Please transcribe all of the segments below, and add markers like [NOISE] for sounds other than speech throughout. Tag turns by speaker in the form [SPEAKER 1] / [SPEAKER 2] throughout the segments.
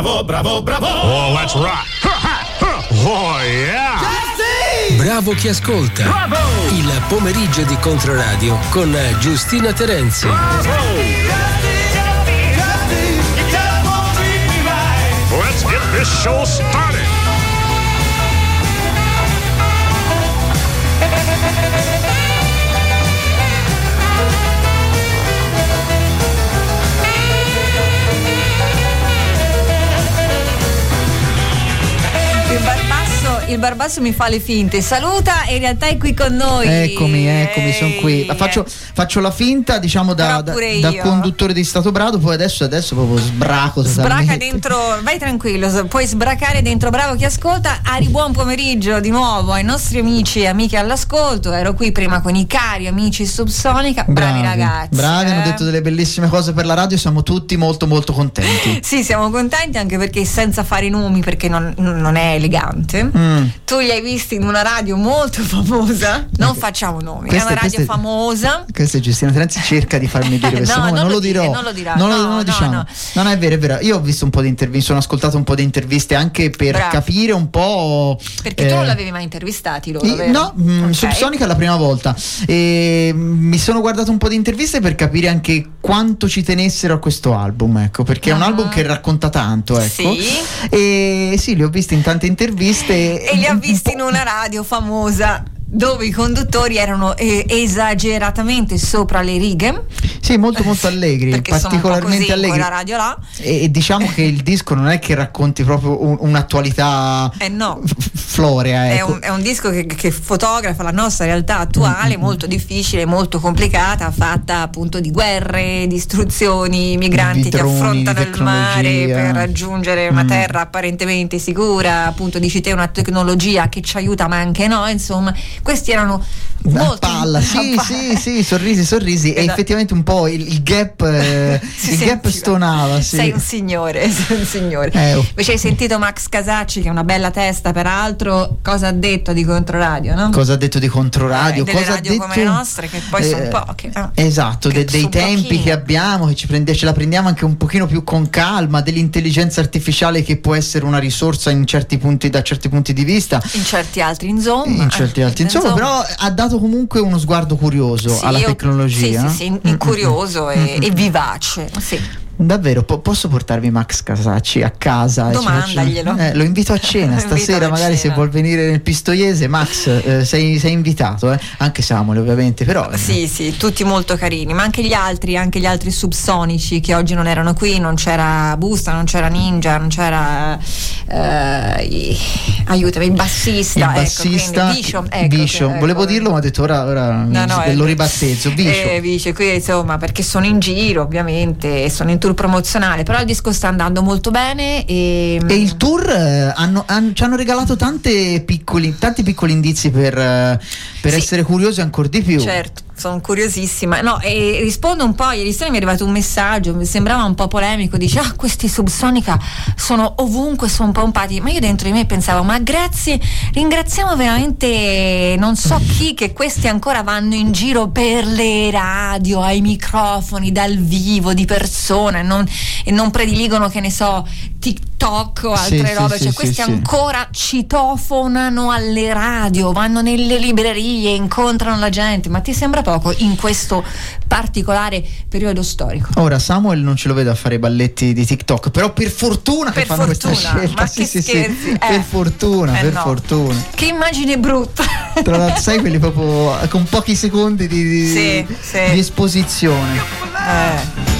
[SPEAKER 1] bravo, bravo, bravo.
[SPEAKER 2] Oh, let's rock. Oh, yeah.
[SPEAKER 3] Bravo chi ascolta. Il pomeriggio di Controradio con Giustina Terenzi.
[SPEAKER 2] Let's get this show started.
[SPEAKER 4] Il barbasso mi fa le finte, saluta e in realtà è qui con noi.
[SPEAKER 5] Eccomi, eccomi, sono qui.
[SPEAKER 4] Ehi.
[SPEAKER 5] Faccio, faccio la finta, diciamo, da, da- da conduttore di Stato Brado, poi adesso, adesso proprio sbraco
[SPEAKER 4] Sbraca
[SPEAKER 5] totalmente.
[SPEAKER 4] dentro, vai tranquillo, puoi sbracare dentro Bravo chi ascolta. Ari, buon pomeriggio di nuovo ai nostri amici e amiche all'ascolto. Ero qui prima con i cari amici Subsonica. Bravi, ragazzi.
[SPEAKER 5] Bravi, hanno
[SPEAKER 4] eh.
[SPEAKER 5] detto delle bellissime cose per la radio, siamo tutti molto molto contenti. [LAUGHS]
[SPEAKER 4] Sì, siamo contenti anche perché senza fare i nomi, perché non, non è elegante.
[SPEAKER 5] Mm.
[SPEAKER 4] Tu li hai visti in una radio molto famosa. Non facciamo nomi,
[SPEAKER 5] Queste-
[SPEAKER 4] è una radio
[SPEAKER 5] queste-
[SPEAKER 4] famosa.
[SPEAKER 5] Questa è Giustina Terenzi cerca di farmi dire [LAUGHS] questo
[SPEAKER 4] No,
[SPEAKER 5] nome,
[SPEAKER 4] non
[SPEAKER 5] non,
[SPEAKER 4] lo
[SPEAKER 5] lo
[SPEAKER 4] dire,
[SPEAKER 5] dirò.
[SPEAKER 4] non lo dirà,
[SPEAKER 5] Non lo,
[SPEAKER 4] no,
[SPEAKER 5] non lo
[SPEAKER 4] no,
[SPEAKER 5] diciamo.
[SPEAKER 4] no.
[SPEAKER 5] No, no, è vero, è vero. Io ho visto un po' di interviste, ho ascoltato un po' di interviste anche per
[SPEAKER 4] Bravo.
[SPEAKER 5] capire un po'.
[SPEAKER 4] Perché tu
[SPEAKER 5] eh,
[SPEAKER 4] non l'avevi mai intervistati loro,
[SPEAKER 5] i-
[SPEAKER 4] vero?
[SPEAKER 5] No, mm,
[SPEAKER 4] Ok.
[SPEAKER 5] Subsonica è la prima volta. E mm, mi sono guardato un po' di interviste per capire anche quanto ci tenessero a questo album, ecco, perché è un
[SPEAKER 4] Ah.
[SPEAKER 5] album che racconta tanto, ecco.
[SPEAKER 4] Sì.
[SPEAKER 5] E sì, li ho visti in tante interviste.
[SPEAKER 4] E li ha visti in una radio famosa dove i conduttori erano eh, esageratamente sopra le righe.
[SPEAKER 5] Sì, molto molto allegri,
[SPEAKER 4] Perché
[SPEAKER 5] particolarmente
[SPEAKER 4] così
[SPEAKER 5] allegri.
[SPEAKER 4] radio là.
[SPEAKER 5] E, e diciamo che il disco non è che racconti proprio un- un'attualità
[SPEAKER 4] Eh no.
[SPEAKER 5] f- florea,
[SPEAKER 4] È
[SPEAKER 5] ecco.
[SPEAKER 4] un, è un disco che, che fotografa la nostra realtà attuale,
[SPEAKER 5] Mm,
[SPEAKER 4] molto difficile, molto complicata, fatta appunto di guerre, distruzioni, migranti
[SPEAKER 5] Di
[SPEAKER 4] che affrontano il mare per raggiungere una
[SPEAKER 5] Mm.
[SPEAKER 4] terra apparentemente sicura, appunto dici te una tecnologia che ci aiuta ma anche no, insomma, questi erano
[SPEAKER 5] A
[SPEAKER 4] molto
[SPEAKER 5] palla, sì,
[SPEAKER 4] a
[SPEAKER 5] sì, sì, sorrisi, sorrisi. E
[SPEAKER 4] Esatto.
[SPEAKER 5] effettivamente un po' il, il gap, [LAUGHS] eh, il gap stonava. Sì.
[SPEAKER 4] Sei un signore, [LAUGHS] sei un signore.
[SPEAKER 5] Eh, oh.
[SPEAKER 4] Invece hai sentito Max Casacci, che è una bella testa, peraltro, cosa ha detto di Controradio, no?
[SPEAKER 5] Cosa ha detto di Controradio?
[SPEAKER 4] Eh, delle
[SPEAKER 5] cosa
[SPEAKER 4] radio
[SPEAKER 5] ha detto...
[SPEAKER 4] come le nostre, che poi sono poche, eh.
[SPEAKER 5] Esatto, de- dei tempi
[SPEAKER 4] pochine.
[SPEAKER 5] che abbiamo, che ci prende- ce la prendiamo anche un pochino più con calma, dell'intelligenza artificiale che può essere una risorsa in certi punti, da certi punti di vista.
[SPEAKER 4] In certi altri, insomma.
[SPEAKER 5] In certi altri, insomma, però ha dato comunque uno sguardo curioso
[SPEAKER 4] Sì,
[SPEAKER 5] alla
[SPEAKER 4] io-
[SPEAKER 5] tecnologia.
[SPEAKER 4] Sì, sì, sì,
[SPEAKER 5] Mm,
[SPEAKER 4] in-
[SPEAKER 5] mm,
[SPEAKER 4] curioso
[SPEAKER 5] mm,
[SPEAKER 4] e,
[SPEAKER 5] mm,
[SPEAKER 4] e
[SPEAKER 5] mm.
[SPEAKER 4] vivace. Sì.
[SPEAKER 5] Davvero, po- posso portarvi Max Casacci a casa?
[SPEAKER 4] Domandaglielo.
[SPEAKER 5] eh, lo invito a cena [LAUGHS] stasera, magari se
[SPEAKER 4] cena.
[SPEAKER 5] vuol venire nel Pistoiese. Max, eh, sei, sei invitato, eh? anche Samuel ovviamente, però... eh,
[SPEAKER 4] Sì, sì, tutti molto carini, ma anche gli altri, anche gli altri subsonici che oggi non erano qui, non c'era Busta, non c'era Ninja, non c'era eh, aiutami, il bassista,
[SPEAKER 5] il
[SPEAKER 4] ecco,
[SPEAKER 5] bassista
[SPEAKER 4] quindi Bishop, ecco, che-
[SPEAKER 5] volevo
[SPEAKER 4] ecco.
[SPEAKER 5] dirlo ma ho detto ora, ora
[SPEAKER 4] No, no,
[SPEAKER 5] lo
[SPEAKER 4] eh,
[SPEAKER 5] ribattezzo Bishop
[SPEAKER 4] Eh, Bice, qui insomma, perché sono in giro, ovviamente, sono in tour promozionale, però il disco sta andando molto bene e,
[SPEAKER 5] E il tour eh, hanno- han- ci hanno regalato piccoli- tanti piccoli indizi per, eh, per
[SPEAKER 4] Sì.
[SPEAKER 5] essere curiosi ancora di più.
[SPEAKER 4] Certo, sono curiosissima. No, e rispondo un po', ieri sera mi è arrivato un messaggio, mi sembrava un po' polemico, dice "Ah, questi subsonica sono ovunque, sono pompati". Ma io dentro di me pensavo "Ma grazie, ringraziamo veramente non so chi che questi ancora vanno in giro per le radio, ai microfoni dal vivo di persona e non, e non prediligono che ne so TikTok o altre
[SPEAKER 5] sì,
[SPEAKER 4] robe,
[SPEAKER 5] sì,
[SPEAKER 4] cioè
[SPEAKER 5] sì,
[SPEAKER 4] questi ancora citofonano alle radio, vanno nelle librerie, incontrano la gente, ma ti sembra poco in questo particolare periodo storico?
[SPEAKER 5] Ora Samuel non ce lo vedo a fare i balletti di TikTok, però per fortuna
[SPEAKER 4] Per
[SPEAKER 5] che fanno questa
[SPEAKER 4] fortuna,
[SPEAKER 5] scelta.
[SPEAKER 4] ma
[SPEAKER 5] Sì, sì, sì.
[SPEAKER 4] scherzi, eh.
[SPEAKER 5] Per fortuna,
[SPEAKER 4] Eh
[SPEAKER 5] per
[SPEAKER 4] no.
[SPEAKER 5] fortuna.
[SPEAKER 4] Che immagine brutta!
[SPEAKER 5] Tra l'altro, sai quelli proprio con pochi secondi di, di-
[SPEAKER 4] Sì, sì.
[SPEAKER 5] di esposizione.
[SPEAKER 4] Eh.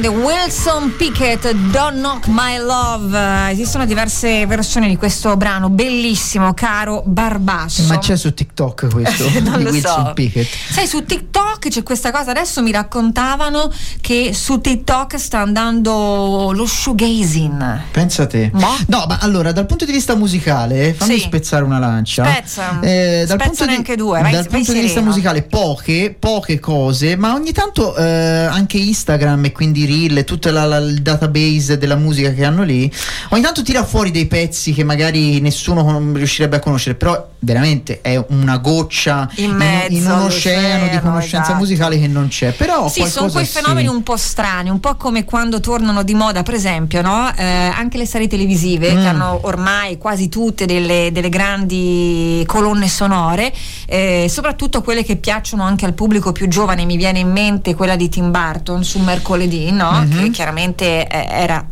[SPEAKER 4] Grande Wilson Pickett, Don't Knock My Love. Esistono diverse versioni di questo brano, bellissimo, caro Barbasso.
[SPEAKER 5] Ma c'è su TikTok questo [LAUGHS]
[SPEAKER 4] non
[SPEAKER 5] di
[SPEAKER 4] lo
[SPEAKER 5] Wilson
[SPEAKER 4] so.
[SPEAKER 5] Pickett.
[SPEAKER 4] Sai, su TikTok c'è questa cosa. Adesso mi raccontavano che su TikTok sta andando lo shoegazing.
[SPEAKER 5] Pensa te.
[SPEAKER 4] Ma?
[SPEAKER 5] No, ma allora, dal punto di vista musicale, fammi
[SPEAKER 4] Sì.
[SPEAKER 5] spezzare una lancia.
[SPEAKER 4] Spezza.
[SPEAKER 5] dal
[SPEAKER 4] Spezzane
[SPEAKER 5] punto di,
[SPEAKER 4] anche due, vai-
[SPEAKER 5] dal
[SPEAKER 4] vai
[SPEAKER 5] punto di vista
[SPEAKER 4] sereno.
[SPEAKER 5] musicale, poche, poche cose, ma ogni tanto eh, anche Instagram e quindi Reel e tutto la- la- il database della musica che hanno lì, ogni tanto tira fuori dei pezzi che magari nessuno riuscirebbe a conoscere, però veramente è una goccia
[SPEAKER 4] In
[SPEAKER 5] in,
[SPEAKER 4] mezzo
[SPEAKER 5] in un oceano di conoscenza
[SPEAKER 4] esatto.
[SPEAKER 5] musicale che non c'è. Però
[SPEAKER 4] Sì, sono quei fenomeni un po' strani, un po' come quando tornano di moda, per esempio, no? Eh, anche le serie televisive
[SPEAKER 5] Mm.
[SPEAKER 4] che hanno ormai quasi tutte delle, delle grandi colonne sonore, eh, soprattutto quelle che piacciono anche al pubblico più giovane. Mi viene in mente quella di Tim Burton su mercoledì, no?
[SPEAKER 5] Mhm.
[SPEAKER 4] che chiaramente eh, era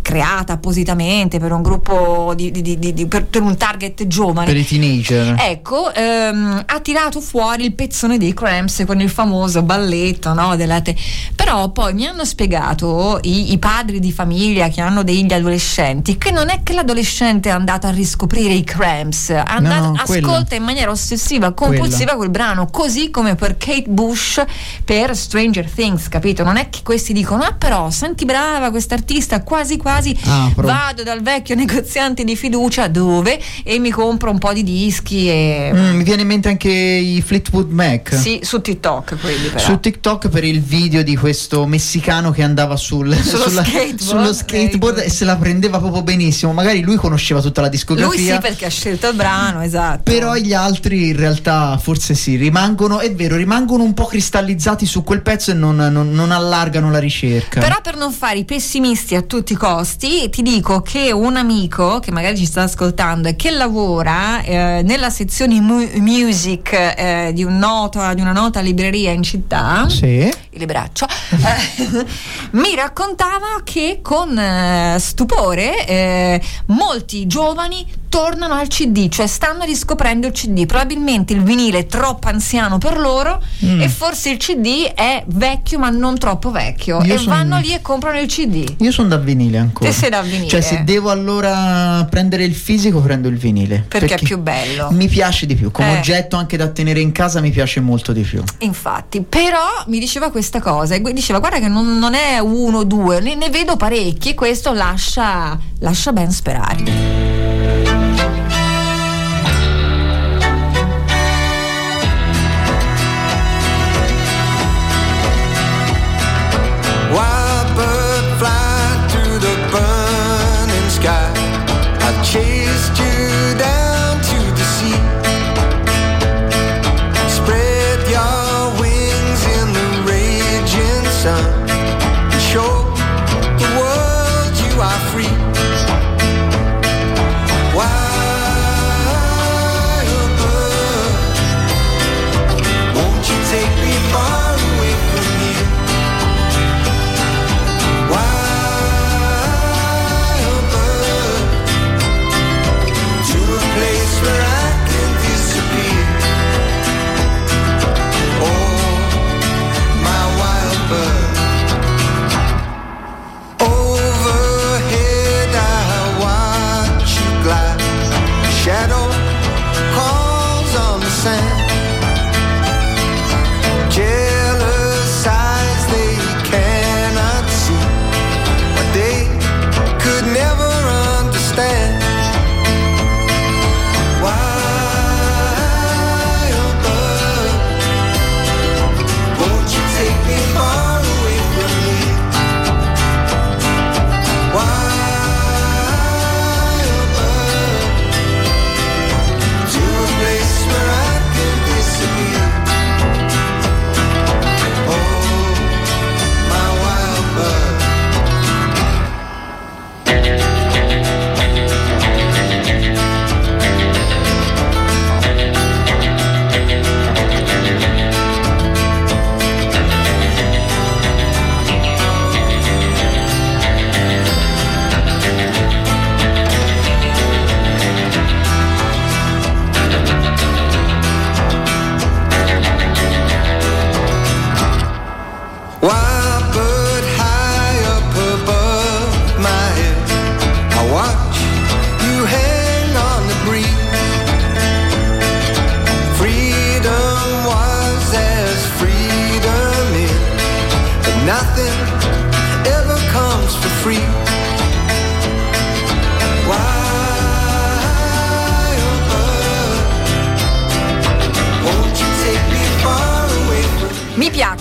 [SPEAKER 4] creata appositamente per un gruppo di, di- di- per, per un target giovane
[SPEAKER 5] per i teenager.
[SPEAKER 4] Ecco, ehm, ha tirato fuori il pezzone dei Cramps con il famoso balletto, no? della te- Però poi mi hanno spiegato i, i padri di famiglia che hanno degli adolescenti che non è che l'adolescente è andato a riscoprire i Cramps, andato-
[SPEAKER 5] no, quella.
[SPEAKER 4] ascolta in maniera ossessiva, compulsiva quel brano, così come per Kate Bush per Stranger Things, capito? Non è che questi dicono, ah però, senti brava quest'artista, quasi quasi
[SPEAKER 5] Ah, però-
[SPEAKER 4] vado dal vecchio negoziante di fiducia dove e mi compro un po' di dischi e
[SPEAKER 5] Mm, mi viene in mente anche i Fleetwood Mac.
[SPEAKER 4] sì, su TikTok quelli però.
[SPEAKER 5] Su TikTok per il video di questo messicano che andava sul,
[SPEAKER 4] Sullo
[SPEAKER 5] sulla-
[SPEAKER 4] skateboard,
[SPEAKER 5] sullo skateboard
[SPEAKER 4] ecco.
[SPEAKER 5] e se la prendeva proprio benissimo. Magari lui conosceva tutta la
[SPEAKER 4] Lui
[SPEAKER 5] discografia.
[SPEAKER 4] sì perché ha scelto il brano, esatto.
[SPEAKER 5] Però gli altri in realtà forse sì, rimangono, è vero, rimangono un po' cristallizzati su quel pezzo e non, non- non allargano la ricerca.
[SPEAKER 4] Però per non fare i pessimisti a tutti i costi, ti dico che un amico che magari ci sta ascoltando e che lavora eh, nella sezione mu- music eh, di, un noto- di una nota libreria in città,
[SPEAKER 5] Sì.
[SPEAKER 4] il libraccio, eh, [LAUGHS] mi raccontava che con eh, stupore eh, molti giovani tornano al CD, cioè stanno riscoprendo il CD. Probabilmente il vinile è troppo anziano per loro
[SPEAKER 5] Mm.
[SPEAKER 4] e forse il CD è vecchio ma non troppo vecchio
[SPEAKER 5] Io
[SPEAKER 4] e
[SPEAKER 5] son-
[SPEAKER 4] vanno lì e comprano il CD.
[SPEAKER 5] Io sono da vinile ancora.
[SPEAKER 4] Te sei da vinile.
[SPEAKER 5] Cioè, se devo allora prendere il fisico, prendo il vinile.
[SPEAKER 4] Perché è più bello.
[SPEAKER 5] Mi piace di più. Come
[SPEAKER 4] Eh.
[SPEAKER 5] oggetto anche da tenere in casa mi piace molto di più.
[SPEAKER 4] Infatti, però mi diceva questa cosa, e diceva guarda che non, non è uno o due, ne, ne vedo parecchi e questo lascia, lascia ben sperare.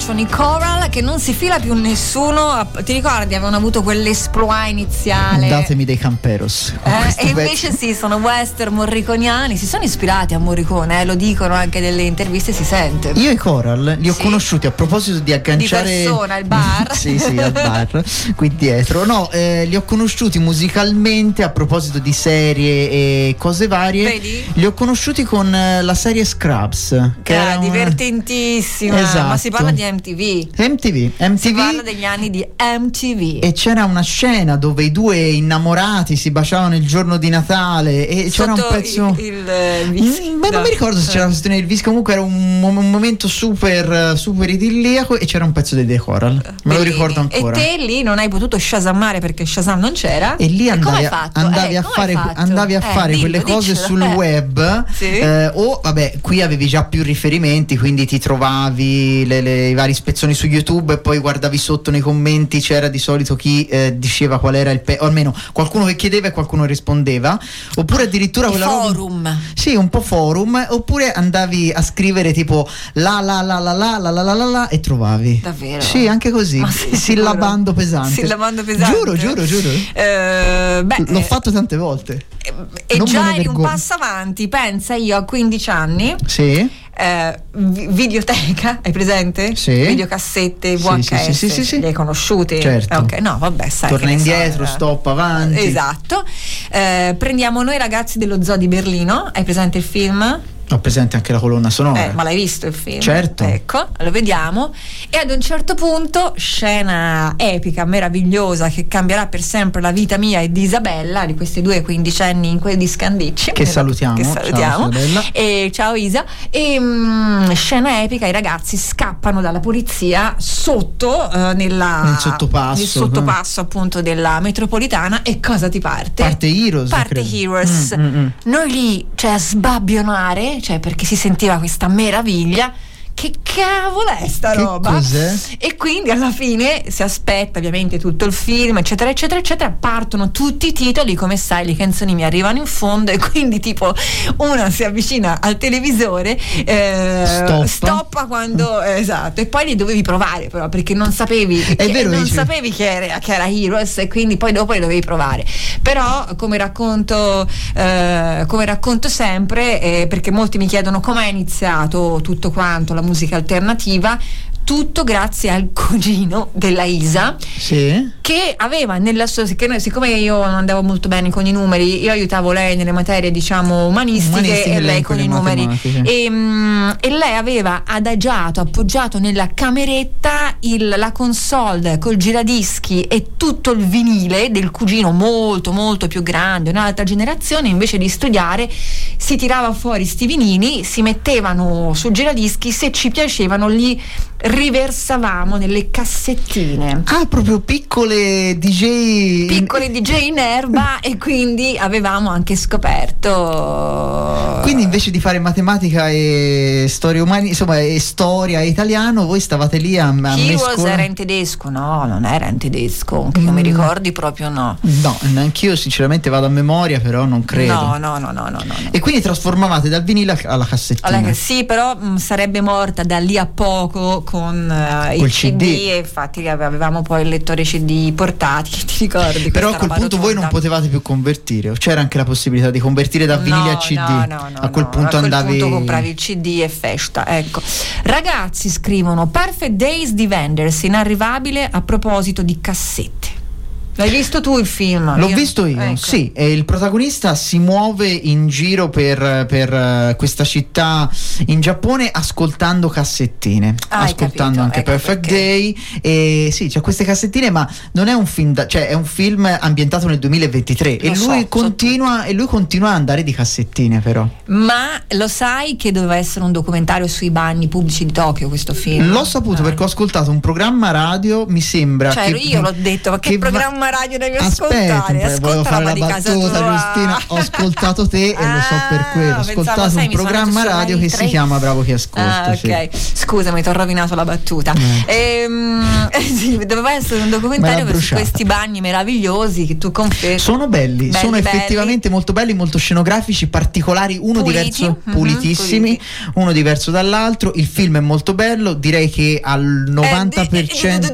[SPEAKER 4] electronic aura che non si fila più nessuno. Ti ricordi? Avevano avuto quell'esploit iniziale.
[SPEAKER 5] Datemi dei camperos.
[SPEAKER 4] Eh, e invece
[SPEAKER 5] pezzi.
[SPEAKER 4] sì, sono western morriconiani, si sono ispirati a Morricone, eh, lo dicono anche nelle interviste, si sente.
[SPEAKER 5] Io i Coral li ho
[SPEAKER 4] Sì.
[SPEAKER 5] conosciuti a proposito di agganciare.
[SPEAKER 4] Di persona, al bar. [LAUGHS]
[SPEAKER 5] sì, sì, al bar, qui dietro. No, eh, li ho conosciuti musicalmente a proposito di serie e cose varie.
[SPEAKER 4] Vedi?
[SPEAKER 5] Li ho conosciuti con eh, la serie Scrubs. Che
[SPEAKER 4] Ah,
[SPEAKER 5] era
[SPEAKER 4] divertentissima,
[SPEAKER 5] Esatto.
[SPEAKER 4] ma si parla di MTV.
[SPEAKER 5] MTV. MTV.
[SPEAKER 4] Si parla degli anni di MTV.
[SPEAKER 5] E c'era una scena dove i due innamorati si baciavano il giorno di Natale e c'era un
[SPEAKER 4] Sotto
[SPEAKER 5] pezzo.
[SPEAKER 4] il, il, eh, whisky.
[SPEAKER 5] Mm, non mi ricordo se c'era la questione del disco, comunque era un, un momento super, eh, super idilliaco e c'era un pezzo dei The Coral. Me lo ricordo ancora.
[SPEAKER 4] E te lì non hai potuto shazammare perché Shazam non c'era?
[SPEAKER 5] E lì andavi, a, andavi
[SPEAKER 4] Eh,
[SPEAKER 5] a fare, andavi a
[SPEAKER 4] Eh,
[SPEAKER 5] fare
[SPEAKER 4] dillo,
[SPEAKER 5] quelle cose
[SPEAKER 4] diccelo,
[SPEAKER 5] sul
[SPEAKER 4] eh.
[SPEAKER 5] web
[SPEAKER 4] Sì.
[SPEAKER 5] eh, o vabbè qui avevi già più riferimenti quindi ti trovavi le, le- i vari spezzoni su YouTube e poi guardavi sotto nei commenti c'era di solito chi eh, diceva qual era il pe- o almeno qualcuno che chiedeva e qualcuno rispondeva oppure addirittura quella roba-
[SPEAKER 4] forum.
[SPEAKER 5] sì, un po' forum, oppure andavi a scrivere tipo la la la la la la la la la la e trovavi.
[SPEAKER 4] Davvero?
[SPEAKER 5] Sì, anche così, sillabando pesante.
[SPEAKER 4] Sillabando pesante.
[SPEAKER 5] Giuro, giuro, giuro.
[SPEAKER 4] Eh, beh,
[SPEAKER 5] L'ho
[SPEAKER 4] eh,
[SPEAKER 5] fatto tante volte.
[SPEAKER 4] e
[SPEAKER 5] non
[SPEAKER 4] già eri un passo avanti, pensa io a 15 anni.
[SPEAKER 5] Sì.
[SPEAKER 4] Eh, vi- videoteca, hai presente?
[SPEAKER 5] Sì.
[SPEAKER 4] Videocassette, VHS.
[SPEAKER 5] sì, sì, sì, sì.
[SPEAKER 4] Li hai conosciuti?
[SPEAKER 5] Certo.
[SPEAKER 4] Ok, no, vabbè, sai.
[SPEAKER 5] Torna
[SPEAKER 4] ne so,
[SPEAKER 5] indietro,
[SPEAKER 4] eh.
[SPEAKER 5] stop avanti.
[SPEAKER 4] Esatto. Eh, prendiamo noi ragazzi dello Zoo di Berlino. Hai presente il film?
[SPEAKER 5] Ho presente anche la colonna sonora.
[SPEAKER 4] Eh, ma l'hai visto il film?
[SPEAKER 5] Certo.
[SPEAKER 4] Ecco, lo vediamo. E ad un certo punto, scena epica, meravigliosa, che cambierà per sempre la vita mia e di Isabella, di questi due quindicenni in quel di Scandicci.
[SPEAKER 5] Che salutiamo.
[SPEAKER 4] Che
[SPEAKER 5] Ciao,
[SPEAKER 4] salutiamo.
[SPEAKER 5] Isabella.
[SPEAKER 4] e ciao Isa. E mm, scena epica, i ragazzi scappano dalla polizia sotto eh, nella,
[SPEAKER 5] Nel sottopasso,
[SPEAKER 4] nel sottopasso appunto della metropolitana. E cosa ti parte?
[SPEAKER 5] Parte Heroes,
[SPEAKER 4] Parte
[SPEAKER 5] credo.
[SPEAKER 4] Heroes.
[SPEAKER 5] Mm, mm, mm.
[SPEAKER 4] Noi lì, cioè a sbabbionare, cioè perché si sentiva questa meraviglia. Che cavolo è sta
[SPEAKER 5] Che
[SPEAKER 4] roba?
[SPEAKER 5] cos'è?
[SPEAKER 4] E quindi alla fine si aspetta ovviamente tutto il film, eccetera, eccetera, eccetera. Partono tutti i titoli, come sai, le canzoni mi arrivano in fondo e quindi tipo una si avvicina al televisore, eh,
[SPEAKER 5] Stoppa.
[SPEAKER 4] stoppa quando esatto, e poi li dovevi provare però perché non sapevi, che-
[SPEAKER 5] vero,
[SPEAKER 4] non sapevi che era, che era Heroes e quindi poi dopo li dovevi provare. Però come racconto, eh, come racconto sempre, eh, perché molti mi chiedono come è iniziato tutto quanto, la musica alternativa, tutto grazie al cugino della Isa
[SPEAKER 5] Sì.
[SPEAKER 4] che aveva nella sua che siccome io non andavo molto bene con i numeri io aiutavo lei nelle materie diciamo umanistiche
[SPEAKER 5] Umanistiche,
[SPEAKER 4] e lei con i numeri e, mm, e lei aveva adagiato appoggiato nella cameretta il- la console col giradischi e tutto il vinile del cugino molto molto più grande un'altra generazione invece di studiare si tirava fuori sti vinili si mettevano sul giradischi se ci piacevano li riversavamo nelle cassettine
[SPEAKER 5] Ah, proprio piccole DJ.
[SPEAKER 4] piccoli DJ in erba [LAUGHS] e quindi avevamo anche scoperto
[SPEAKER 5] Quindi invece di fare matematica e storia umani, insomma, e storia e italiano, voi stavate lì a, a mescolare-
[SPEAKER 4] era in tedesco no non era in tedesco che io mi
[SPEAKER 5] Mm.
[SPEAKER 4] ricordi proprio no
[SPEAKER 5] No, neanch'io sinceramente vado a memoria, però non credo.
[SPEAKER 4] no no no no no, no.
[SPEAKER 5] E quindi trasformavate dal vinile alla cassettina.
[SPEAKER 4] Allora, sì, però mh, sarebbe morta da lì a poco con eh, il CD. E infatti avevamo poi il lettore CD portatile, [LAUGHS] ti ricordi?
[SPEAKER 5] Però a quel punto voi non potevate più convertire, o c'era anche la possibilità di convertire da vinile
[SPEAKER 4] No,
[SPEAKER 5] a CD.
[SPEAKER 4] No, no, no,
[SPEAKER 5] a quel
[SPEAKER 4] no.
[SPEAKER 5] punto
[SPEAKER 4] a quel
[SPEAKER 5] andavi.
[SPEAKER 4] punto compravi il CD e festa. Ecco. Ragazzi scrivono Perfect Days di Wenders, inarrivabile a proposito di cassette. L'hai visto tu il film?
[SPEAKER 5] L'ho visto io,
[SPEAKER 4] Ecco.
[SPEAKER 5] sì, e il protagonista si muove in giro per, per, eh, questa città in Giappone ascoltando cassettine,
[SPEAKER 4] Ah,
[SPEAKER 5] ascoltando
[SPEAKER 4] capito,
[SPEAKER 5] anche
[SPEAKER 4] ecco
[SPEAKER 5] Perfect
[SPEAKER 4] perché.
[SPEAKER 5] Day e sì, c'è queste cassettine, ma non è un film, da- cioè è un film ambientato nel 2023
[SPEAKER 4] Lo
[SPEAKER 5] e
[SPEAKER 4] so,
[SPEAKER 5] lui,
[SPEAKER 4] so
[SPEAKER 5] continua, e lui continua ad andare di cassettine però.
[SPEAKER 4] Ma lo sai che doveva essere un documentario sui bagni pubblici di Tokyo questo film?
[SPEAKER 5] L'ho saputo
[SPEAKER 4] Ah.
[SPEAKER 5] perché ho ascoltato un programma radio, mi sembra
[SPEAKER 4] Cioè,
[SPEAKER 5] che
[SPEAKER 4] io l'ho detto, ma che, programma programma radio devi
[SPEAKER 5] Aspetta,
[SPEAKER 4] ascoltare.
[SPEAKER 5] volevo
[SPEAKER 4] Ascolta
[SPEAKER 5] fare la battuta. Giustina. Ho ascoltato te e lo so per
[SPEAKER 4] Ah,
[SPEAKER 5] quello. Ho
[SPEAKER 4] pensavo,
[SPEAKER 5] ascoltato
[SPEAKER 4] sai,
[SPEAKER 5] un programma radio che si chiama Bravo chi ascolta.
[SPEAKER 4] Ah,
[SPEAKER 5] sì.
[SPEAKER 4] ok. Scusami, ti ho rovinato la battuta. Ehm, [LAUGHS] sì, doveva essere un documentario su questi bagni meravigliosi che tu confermi.
[SPEAKER 5] Sono belli,
[SPEAKER 4] Belli,
[SPEAKER 5] sono
[SPEAKER 4] belli.
[SPEAKER 5] effettivamente molto belli, molto scenografici, particolari, uno
[SPEAKER 4] Puliti,
[SPEAKER 5] diverso,
[SPEAKER 4] mhm,
[SPEAKER 5] pulitissimi,
[SPEAKER 4] puliti.
[SPEAKER 5] uno diverso dall'altro. Il film è molto bello, direi che al 90%.
[SPEAKER 4] Eh, di-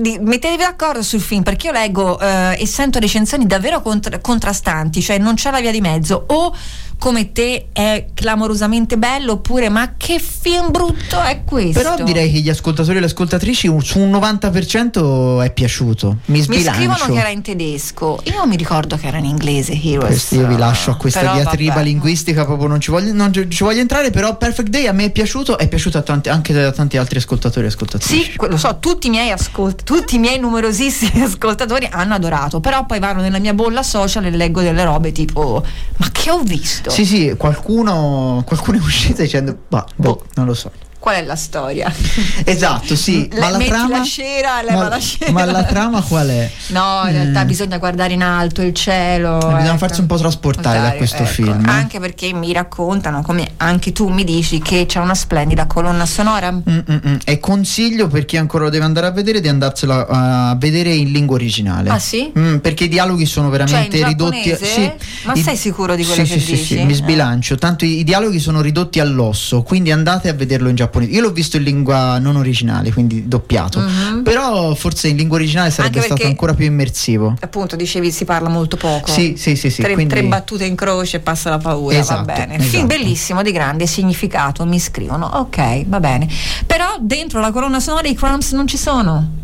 [SPEAKER 4] di- di- Mettetevi d'accordo sul film perché io leggo eh, e sento recensioni davvero contra- contrastanti, cioè non c'è la via di mezzo. O come te è clamorosamente bello, oppure ma che film brutto è questo?
[SPEAKER 5] Però direi che gli ascoltatori e le ascoltatrici su un 90% è piaciuto. Mi
[SPEAKER 4] mi
[SPEAKER 5] sbilancio.
[SPEAKER 4] scrivono che era in tedesco, io mi ricordo che era in inglese. Heroes.
[SPEAKER 5] Questo io vi lascio a questa
[SPEAKER 4] Però
[SPEAKER 5] diatriba
[SPEAKER 4] vabbè.
[SPEAKER 5] linguistica, proprio non ci, voglio, non ci voglio entrare, però Perfect Day a me è piaciuto, è piaciuto a tanti- anche da tanti altri ascoltatori e ascoltatrici.
[SPEAKER 4] Sì, lo so, tutti i miei ascolt- tutti i miei numerosissimi [LAUGHS] ascoltatori hanno adorato, però poi vanno nella mia bolla social e leggo delle robe tipo ma che ho visto?
[SPEAKER 5] Sì, sì, qualcuno, qualcuno è uscito dicendo, bah, boh, non lo so.
[SPEAKER 4] Qual è la storia? [LAUGHS]
[SPEAKER 5] Esatto, sì.
[SPEAKER 4] Le-
[SPEAKER 5] ma la trama.
[SPEAKER 4] la leva
[SPEAKER 5] ma,
[SPEAKER 4] la scera.
[SPEAKER 5] ma la trama qual è?
[SPEAKER 4] No, in realtà bisogna guardare in alto il cielo.
[SPEAKER 5] Bisogna
[SPEAKER 4] ecco.
[SPEAKER 5] farsi un po' trasportare da questo film, eh.
[SPEAKER 4] Anche perché mi raccontano, come anche tu mi dici, che c'è una splendida colonna sonora.
[SPEAKER 5] Mm, mm, mm. E consiglio per chi ancora lo deve andare a vedere di andarsela a vedere in lingua originale.
[SPEAKER 4] Ah, sì?
[SPEAKER 5] Mm, perché i dialoghi sono veramente
[SPEAKER 4] Cioè,
[SPEAKER 5] ridotti.
[SPEAKER 4] giapponese? Ma
[SPEAKER 5] I-
[SPEAKER 4] sei sicuro di quello
[SPEAKER 5] sì,
[SPEAKER 4] che
[SPEAKER 5] sì, sì,
[SPEAKER 4] dici?
[SPEAKER 5] sì, mi
[SPEAKER 4] Eh.
[SPEAKER 5] sbilancio. Tanto i, i dialoghi sono ridotti all'osso, quindi andate a vederlo in giapponese. Io l'ho visto in lingua non originale, quindi doppiato. Però forse in lingua originale sarebbe stato ancora più immersivo.
[SPEAKER 4] Appunto, dicevi si parla molto poco.
[SPEAKER 5] Sì, sì, sì, sì,
[SPEAKER 4] tre,
[SPEAKER 5] quindi-
[SPEAKER 4] tre battute in croce e passa la paura.
[SPEAKER 5] Esatto,
[SPEAKER 4] va bene.
[SPEAKER 5] esatto.
[SPEAKER 4] Film bellissimo, di grande significato. Mi scrivono. Ok, va bene. Però dentro la colonna sonora i crumbs non ci sono.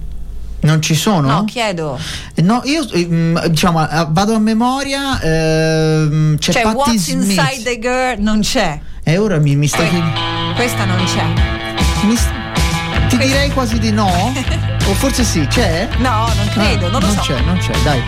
[SPEAKER 5] Non ci sono?
[SPEAKER 4] No, chiedo.
[SPEAKER 5] No, io ehm, diciamo eh, vado a memoria. ehm, c'è
[SPEAKER 4] cioè,
[SPEAKER 5] Patti
[SPEAKER 4] What's
[SPEAKER 5] Smith.
[SPEAKER 4] Inside the Girl non c'è.
[SPEAKER 5] E ora mi, mi sta
[SPEAKER 4] Eh,
[SPEAKER 5] chiedendo-
[SPEAKER 4] questa non c'è.
[SPEAKER 5] mi Ti direi quasi di no? [LAUGHS] o forse sì, c'è?
[SPEAKER 4] No, non credo,
[SPEAKER 5] Ah,
[SPEAKER 4] non lo so.
[SPEAKER 5] c'è, non c'è, dai.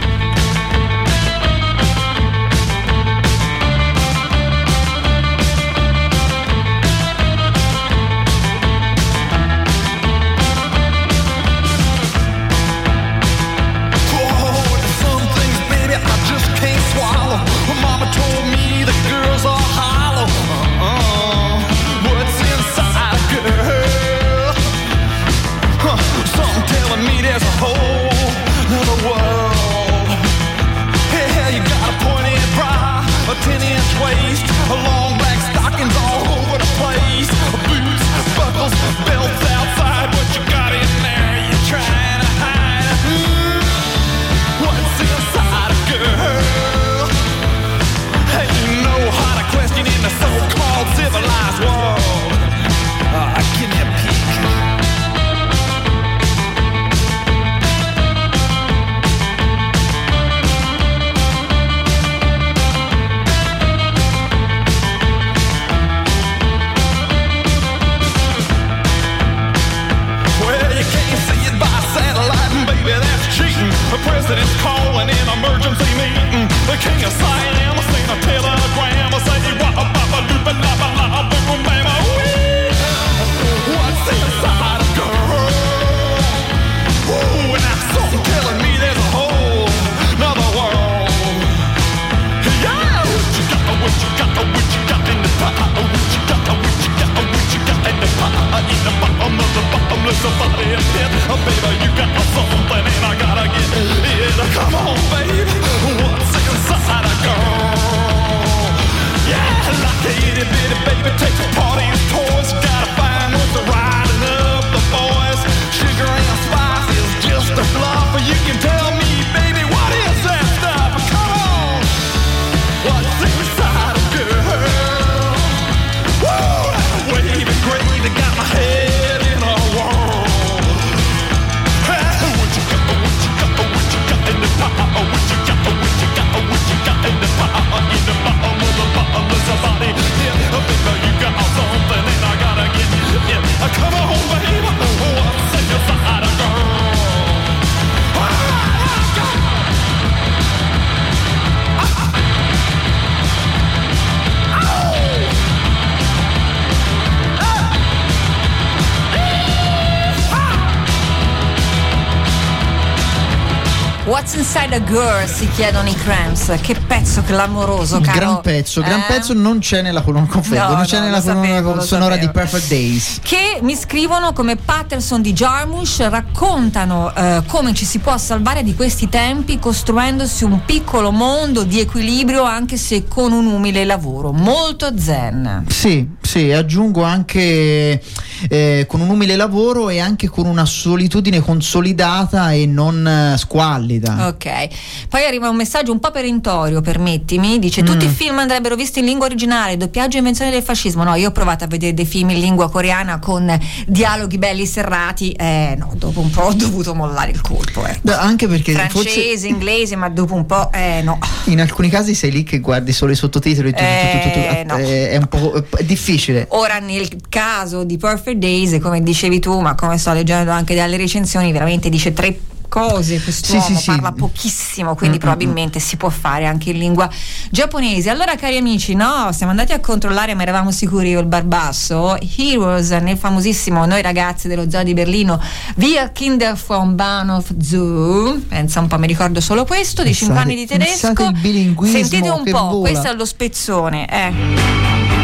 [SPEAKER 6] Long black stockings all over the place. Boots, buckles, belts
[SPEAKER 7] outside. What you got there? You trying to hide? Hmm, what's inside a girl? Question in
[SPEAKER 6] the so-called civilized world. The
[SPEAKER 7] president's calling an emergency meeting. The king of Siam sent a telegram. I say, what about the looping lava?
[SPEAKER 6] What's inside a girl? Ooh, and I'm something telling me there's a whole another world.
[SPEAKER 7] Yeah, what you got, what you got, what you got in the pot, what you got, what you got, what you got in the pot, in the pot with somebody in it. Oh, baby, you got something and I gotta get it. Come on, baby,
[SPEAKER 4] what's inside a girl?
[SPEAKER 7] Yeah, like a itty bitty baby takes a party's toys. Gotta find what's riding up the boys. Sugar and spice is just a fluff. You can come on!
[SPEAKER 4] What's Inside a Girl si chiedono i Cramps. Che pezzo clamoroso, caro.
[SPEAKER 5] Gran pezzo, gran
[SPEAKER 4] Eh?
[SPEAKER 5] pezzo non c'è nella colonna confermo,
[SPEAKER 4] No,
[SPEAKER 5] non c'è
[SPEAKER 4] no,
[SPEAKER 5] nella
[SPEAKER 4] lo
[SPEAKER 5] colonna
[SPEAKER 4] sapevo,
[SPEAKER 5] sonora di Perfect Days.
[SPEAKER 4] che mi scrivono come Patterson di Jarmusch raccontano eh, come ci si può salvare di questi tempi costruendosi un piccolo mondo di equilibrio anche se con un umile lavoro molto zen
[SPEAKER 5] Sì, sì, aggiungo anche eh, con un umile lavoro e anche con una solitudine consolidata e non eh, squallida.
[SPEAKER 4] ok poi arriva un messaggio un po' perentorio permettimi dice tutti i
[SPEAKER 5] Mm.
[SPEAKER 4] film andrebbero visti in lingua originale doppiaggio e invenzione del fascismo no io ho provato a vedere dei film in lingua coreana con dialoghi belli serrati eh no dopo un po' ho dovuto mollare il colpo.
[SPEAKER 5] Da- Anche perché
[SPEAKER 4] francese,
[SPEAKER 5] forse
[SPEAKER 4] inglese, ma dopo un po' eh no.
[SPEAKER 5] in alcuni casi sei lì che guardi solo i sottotitoli tu- tu- tu- tu-
[SPEAKER 4] Eh, no.
[SPEAKER 5] eh, è un po' è difficile.
[SPEAKER 4] Ora nel caso di Perfect Days, come dicevi tu, ma come sto leggendo anche dalle recensioni, veramente dice tre cose quest'uomo
[SPEAKER 5] Sì, sì, sì.
[SPEAKER 4] parla pochissimo quindi
[SPEAKER 5] Mm,
[SPEAKER 4] probabilmente si può fare anche in lingua giapponese. Allora cari amici no siamo andati a controllare ma eravamo sicuri io il barbasso? Heroes nel famosissimo Noi ragazzi dello zoo di Berlino via Kinder von Bahnhof Zoo. Pensa un po' mi ricordo solo questo di 5
[SPEAKER 5] Pensate-
[SPEAKER 4] anni di tedesco. sentite un po'
[SPEAKER 5] vola.
[SPEAKER 4] questo è lo spezzone eh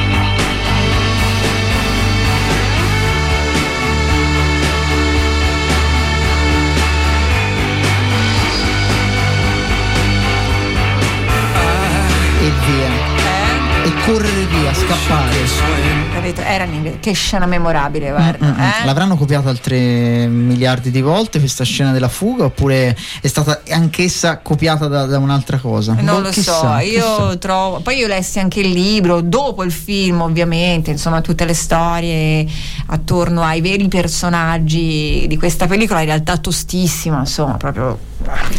[SPEAKER 4] escapar.
[SPEAKER 5] Que sueño. Via, scappare.
[SPEAKER 4] Capito? Era in inglese. Che scena memorabile, guarda.
[SPEAKER 5] Mm, mm,
[SPEAKER 4] eh?
[SPEAKER 5] L'avranno copiata altre miliardi di volte questa scena della fuga oppure è stata anch'essa copiata da, da un'altra cosa?
[SPEAKER 4] Non
[SPEAKER 5] Boh,
[SPEAKER 4] lo
[SPEAKER 5] chissà,
[SPEAKER 4] so, io
[SPEAKER 5] chissà.
[SPEAKER 4] trovo. Poi io lessi anche il libro, dopo il film, ovviamente, insomma, tutte le storie attorno ai veri personaggi di questa pellicola, in realtà tostissima, insomma, proprio.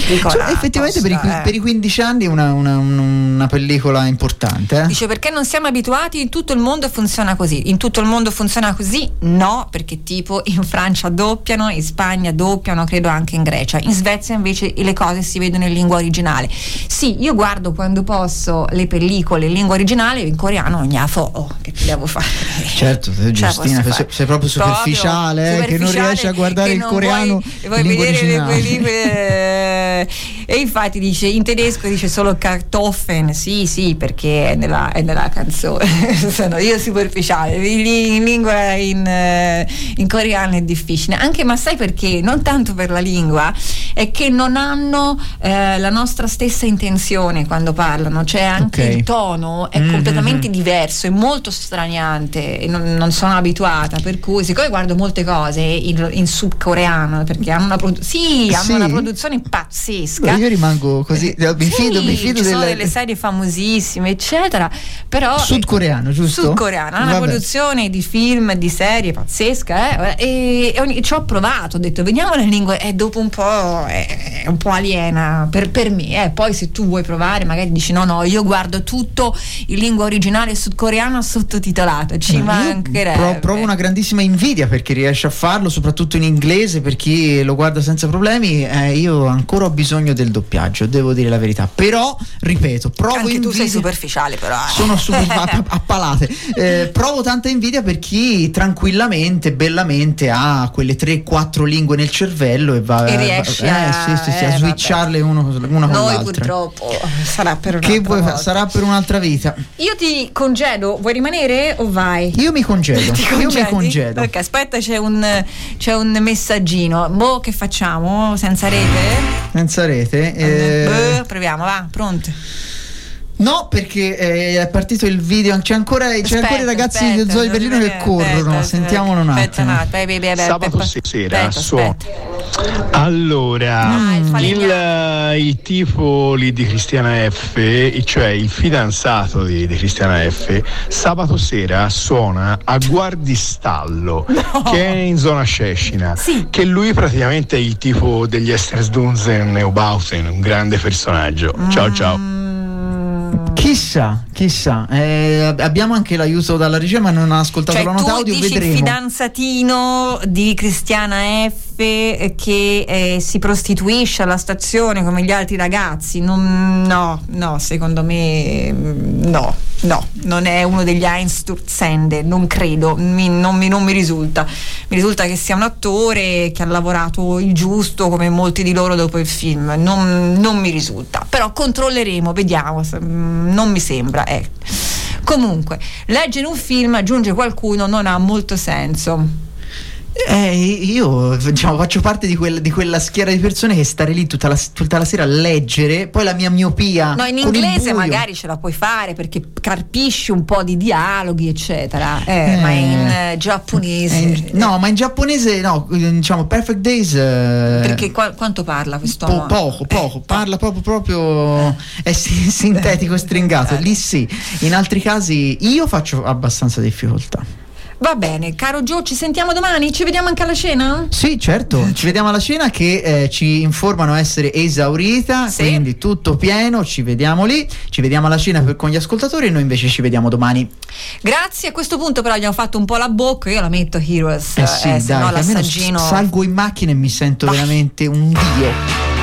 [SPEAKER 4] pellicola
[SPEAKER 5] Cioè, effettivamente per i,
[SPEAKER 4] eh.
[SPEAKER 5] per i 15 anni è una, una- un- una pellicola importante. eh?
[SPEAKER 4] Dice perché non siamo abituati, in tutto il mondo funziona così. In tutto il mondo funziona così? No, perché tipo in Francia doppiano, in Spagna doppiano, credo anche in Grecia. In Svezia invece le cose si vedono in lingua originale. Sì, io guardo quando posso le pellicole in lingua originale, in coreano ogni afo, oh, che devo fare?
[SPEAKER 5] Certo, te,
[SPEAKER 4] la
[SPEAKER 5] Giustina, sei, sei proprio superficiale, eh, che non
[SPEAKER 4] superficiale,
[SPEAKER 5] riesci a guardare il coreano
[SPEAKER 4] vuoi,
[SPEAKER 5] in
[SPEAKER 4] vuoi
[SPEAKER 5] lingua
[SPEAKER 4] vedere le
[SPEAKER 5] originale.
[SPEAKER 4] pellicole eh, e infatti dice in tedesco dice solo Kartoffeln sì sì perché è nella, è nella canzone [LAUGHS] Sono io superficiale in, in lingua in, eh, in coreano è difficile anche ma sai perché non tanto per la lingua è che non hanno eh, la nostra stessa intenzione quando parlano cioè anche
[SPEAKER 5] Ok.
[SPEAKER 4] il tono è
[SPEAKER 5] Mhm.
[SPEAKER 4] completamente diverso è molto straniante non, non sono abituata per cui siccome guardo molte cose in, in sudcoreano perché hanno una, produ- sì, hanno
[SPEAKER 5] Sì?
[SPEAKER 4] una produzione pazzesca
[SPEAKER 5] Io rimango così, mi
[SPEAKER 4] Sì,
[SPEAKER 5] fido, mi fido
[SPEAKER 4] ci sono
[SPEAKER 5] delle-
[SPEAKER 4] delle serie famosissime eccetera però
[SPEAKER 5] Sudcoreano, giusto?
[SPEAKER 4] sudcoreana una
[SPEAKER 5] Vabbè.
[SPEAKER 4] Produzione di film di serie pazzesca eh, e, e ogni- ci ho provato ho detto vediamo le lingue e dopo un po' è, è un po' aliena per, per me eh. poi se tu vuoi provare magari dici no no io guardo tutto in lingua originale sudcoreana sottotitolato ci
[SPEAKER 5] No,
[SPEAKER 4] mancherebbe
[SPEAKER 5] pro- provo una grandissima invidia per chi riesce a farlo, soprattutto in inglese, per chi lo guarda senza problemi. Eh, io ancora ho bisogno del doppiaggio, devo dire la verità. Però, ripeto, provo
[SPEAKER 4] anche tu sei
[SPEAKER 5] invidia-
[SPEAKER 4] superficiale però eh.
[SPEAKER 5] Sono super [LAUGHS] a, a- a palate. Eh, provo tanta invidia per chi tranquillamente, bellamente ha quelle 3-4 lingue nel cervello e va
[SPEAKER 4] E
[SPEAKER 5] va-
[SPEAKER 4] riesci
[SPEAKER 5] eh,
[SPEAKER 4] a-
[SPEAKER 5] sì, sì, sì,
[SPEAKER 4] eh,
[SPEAKER 5] a
[SPEAKER 4] vabbè.
[SPEAKER 5] switcharle uno, una con
[SPEAKER 4] noi
[SPEAKER 5] l'altra.
[SPEAKER 4] purtroppo sarà per
[SPEAKER 5] Che
[SPEAKER 4] un'altra
[SPEAKER 5] vuoi fa-
[SPEAKER 4] volta.
[SPEAKER 5] sarà per un'altra vita.
[SPEAKER 4] io ti congedo vuoi rimanere o vai?
[SPEAKER 5] Io mi congedo. [LAUGHS] Io mi congedo.
[SPEAKER 4] Ok, aspetta, c'è un, c'è un messaggino. Boh, che facciamo? Senza rete?
[SPEAKER 5] Senza rete. eh,
[SPEAKER 4] Boh, proviamo, va, pronto.
[SPEAKER 5] No, perché eh, è partito il video. C'è ancora, c'è
[SPEAKER 4] Aspetta,
[SPEAKER 5] ancora i ragazzi
[SPEAKER 4] aspetta,
[SPEAKER 5] di Zoo di Berlino che corrono.
[SPEAKER 4] aspetta,
[SPEAKER 5] Sentiamolo un attimo.
[SPEAKER 8] Sabato sera
[SPEAKER 4] aspetta.
[SPEAKER 8] Allora,
[SPEAKER 4] Ah, il
[SPEAKER 8] il, eh, il tipo lì di Cristiana F, cioè il fidanzato di, di Cristiana F, sabato sera suona a Guardistallo, [LAUGHS] che è in zona Scescina,
[SPEAKER 4] Sì.
[SPEAKER 8] che lui praticamente è il tipo degli Estersdunzen e Obauten, un grande personaggio. Ciao ciao.
[SPEAKER 5] Chissà, chissà. Eh, abbiamo anche l'aiuto dalla regia, ma non ha ascoltato
[SPEAKER 4] Cioè,
[SPEAKER 5] la nota audio.
[SPEAKER 4] dici il
[SPEAKER 5] Vedremo.
[SPEAKER 4] fidanzatino di Cristiana F eh, che eh, si prostituisce alla stazione come gli altri ragazzi. Non, no, no, secondo me mm, no, no, non è uno degli Einsturzende, non credo, mi, non, mi, non mi risulta. Mi risulta che sia un attore che ha lavorato il giusto come molti di loro dopo il film, non, non mi risulta. Però controlleremo, vediamo, mm, non mi sembra. Eh. Comunque, leggere un film, aggiunge qualcuno, non ha molto senso.
[SPEAKER 5] Eh, io diciamo, faccio parte di, quel, di, quella schiera di persone che stare lì tutta la, tutta la, sera a leggere, poi la mia miopia.
[SPEAKER 4] No, in inglese magari ce la puoi fare perché carpisci un po' di dialoghi, eccetera. Eh, eh, ma in eh, giapponese.
[SPEAKER 5] In, no, ma in giapponese, no, diciamo Perfect Days. Eh,
[SPEAKER 4] perché qua, quanto parla questo? Po-
[SPEAKER 5] poco, poco, parla proprio, proprio è [LAUGHS] sintetico e stringato. Lì sì, in altri casi io faccio abbastanza difficoltà.
[SPEAKER 4] Va bene, caro Gio, ci sentiamo domani? Ci vediamo anche alla cena?
[SPEAKER 5] Sì, certo, ci vediamo alla cena che eh, ci informano essere esaurita, sì. quindi tutto pieno, ci vediamo lì, ci vediamo alla cena per, con gli ascoltatori e noi invece ci vediamo domani.
[SPEAKER 4] Grazie, a questo punto però abbiamo fatto un po' la bocca, io la metto Heroes,
[SPEAKER 5] eh sì, eh, dai, no l'assaggino... salgo in macchina e mi sento Vai. veramente un dio.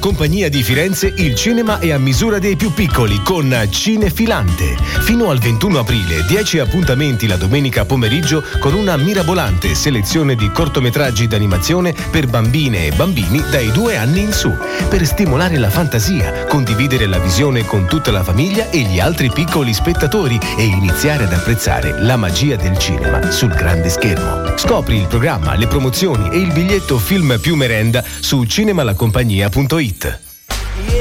[SPEAKER 9] Compagnia di Firenze il cinema è a misura dei più piccoli con Cinefilante. Fino al 21 aprile 10 appuntamenti la domenica pomeriggio con una mirabolante selezione di cortometraggi d'animazione per bambine e bambini dai due anni in su, per stimolare la fantasia, condividere la visione con tutta la famiglia e gli altri piccoli spettatori e iniziare ad apprezzare la magia del cinema sul grande schermo. Scopri il programma, le promozioni e il biglietto film più merenda su cinemalacompagnia.it.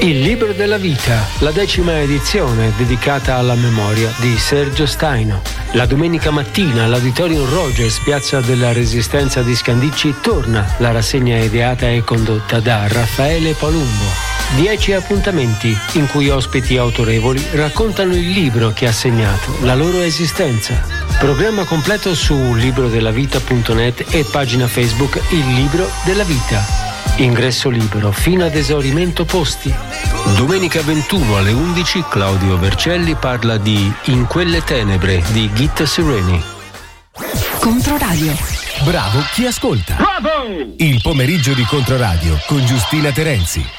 [SPEAKER 3] Il libro della vita, la decima edizione dedicata alla memoria di Sergio Staino. La domenica mattina all'Auditorium Rogers, piazza della Resistenza di Scandicci, torna la rassegna ideata e condotta da Raffaele Palumbo. Dieci appuntamenti in cui ospiti autorevoli raccontano il libro che ha segnato la loro esistenza. Programma completo su librodellavita.net e pagina Facebook Il Libro della Vita. Ingresso libero fino ad esaurimento posti. Domenica 21 alle 11 Claudio Vercelli parla di In quelle tenebre di Gita Sereni.
[SPEAKER 10] Controradio.
[SPEAKER 9] Bravo chi ascolta. Bravo! Il pomeriggio di Controradio con Giustina Terenzi.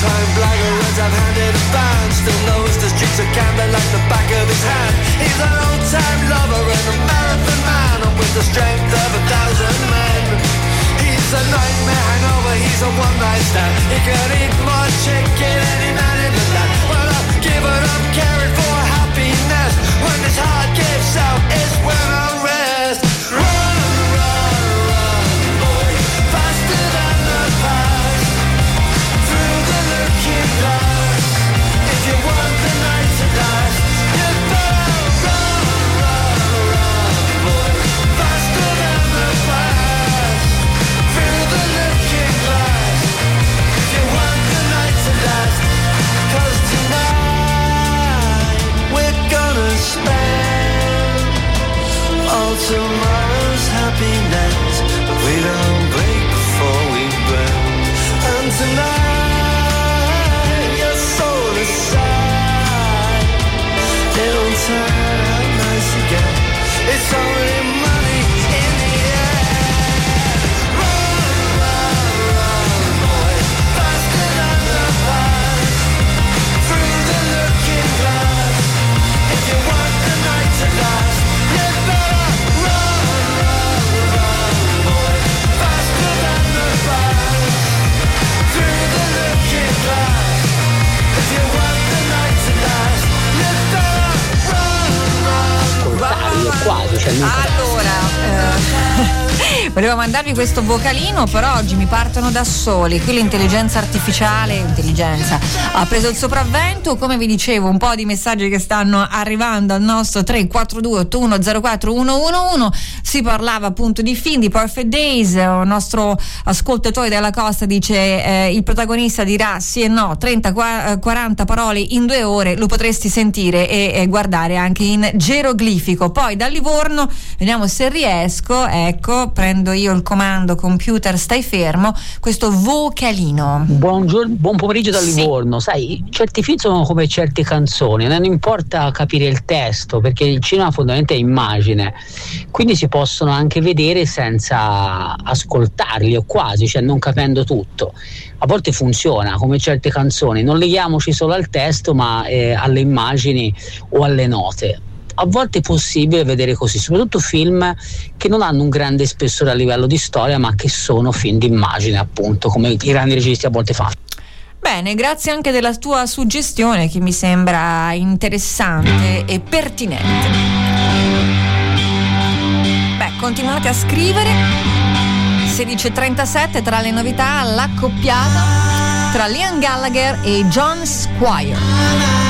[SPEAKER 1] Old-time blagger runs I've handed a band. Still knows the streets of Camden like the back of his hand. He's an old-time lover and a marathon man. And with the strength of a thousand men He's a nightmare hangover, he's a one-night stand. He can eat more chicken any man in the land. Well, I've given up caring for happiness. When this heart gives out, it's when I to last,
[SPEAKER 4] volevo mandarvi questo vocalino, però oggi mi partono da soli. Qui l'intelligenza artificiale, intelligenza, ha preso il sopravvento. Come vi dicevo, un po' di messaggi che stanno arrivando al nostro 342 8104 111. Si parlava appunto di film, di Perfect Days. Un nostro ascoltatore della costa dice: eh, il protagonista dirà sì e no, 30-40 parole in due ore, lo potresti sentire e, e guardare anche in geroglifico. Poi da Livorno, vediamo se riesco. Ecco, prendo io il comando computer, stai fermo. Questo vocalino.
[SPEAKER 11] Buongiorno, buon pomeriggio da
[SPEAKER 4] Sì.
[SPEAKER 11] Livorno. Sai, certi film sono come certe canzoni, non importa capire il testo, perché il cinema fondamentalmente è immagine, quindi si possono anche vedere senza ascoltarli o quasi, cioè non capendo tutto. A volte funziona come certe canzoni, non leghiamoci solo al testo, ma eh, alle immagini o alle note. a volte è possibile vedere così, soprattutto film che non hanno un grande spessore a livello di storia, ma che sono film d'immagine, appunto, come i grandi registi a volte fanno.
[SPEAKER 1] Bene, grazie anche della tua suggestione che mi sembra interessante e pertinente. Beh, continuate a scrivere. 16.37 tra le novità l'accoppiata tra Liam Gallagher e John Squire.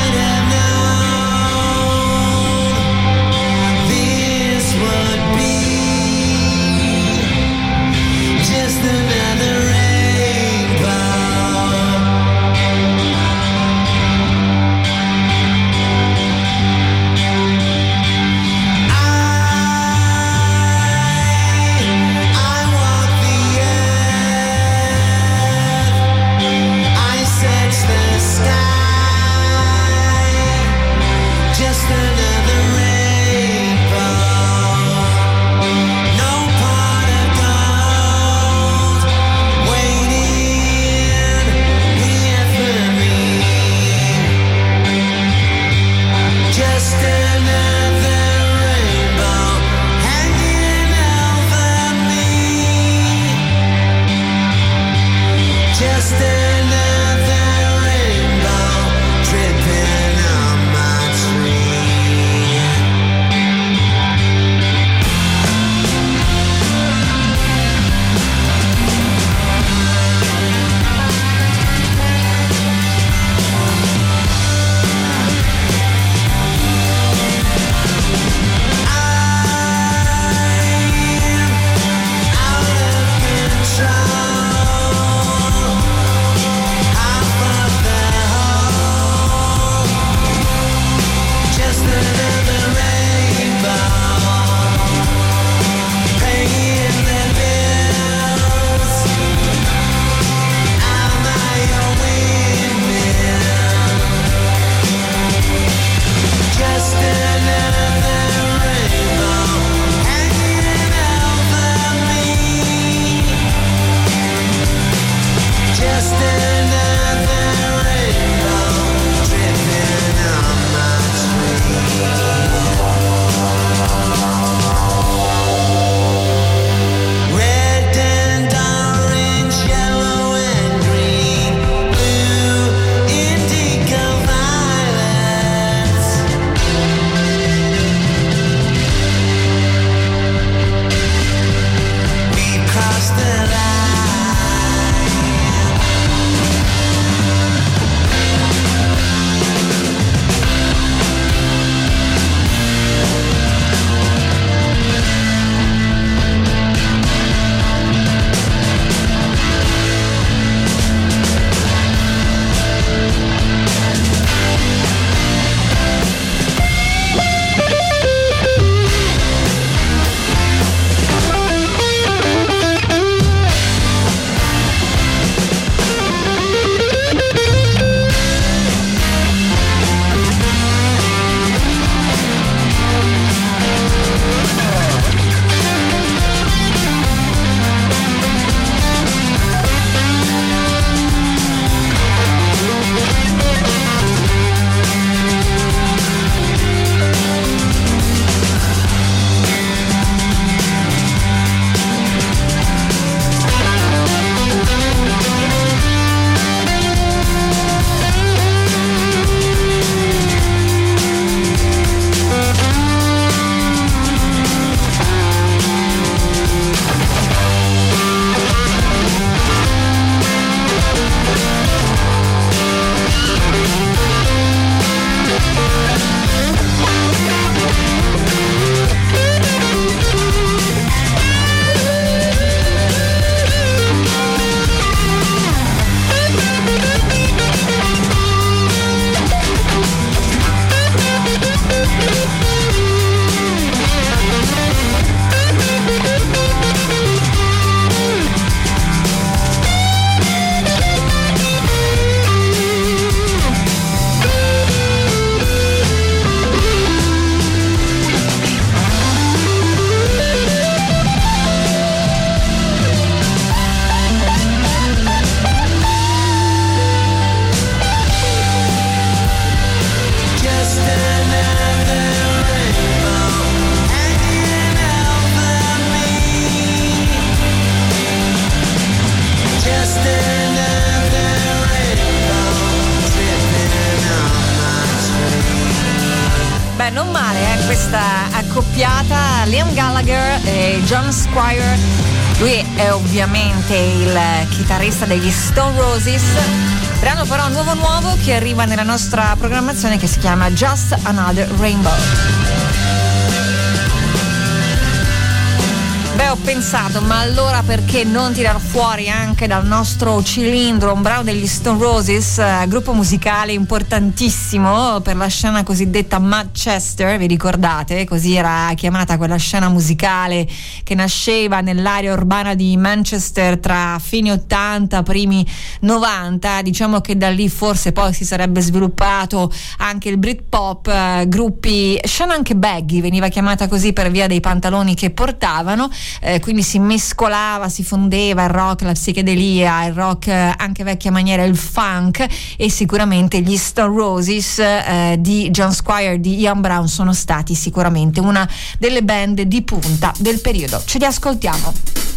[SPEAKER 4] Chitarrista degli Stone Roses. Brano però nuovo nuovo che arriva nella nostra programmazione che si chiama Just Another Rainbow. Pensato, ma allora perché non tirar fuori anche dal nostro cilindro un brano degli Stone Roses, eh, gruppo musicale importantissimo per la scena cosiddetta Manchester, vi ricordate? Così era chiamata quella scena musicale che nasceva nell'area urbana di Manchester tra fine 80, primi 90. Diciamo che da lì forse poi si sarebbe sviluppato anche il Britpop, eh, gruppi, scena anche baggy, veniva chiamata così per via dei pantaloni che portavano eh, quindi si mescolava, si fondeva il rock, la psichedelia, il rock eh, anche vecchia maniera, il funk e sicuramente gli Stone Roses eh, di John Squire, di Ian Brown sono stati sicuramente una delle band di punta del periodo. Ce li ascoltiamo.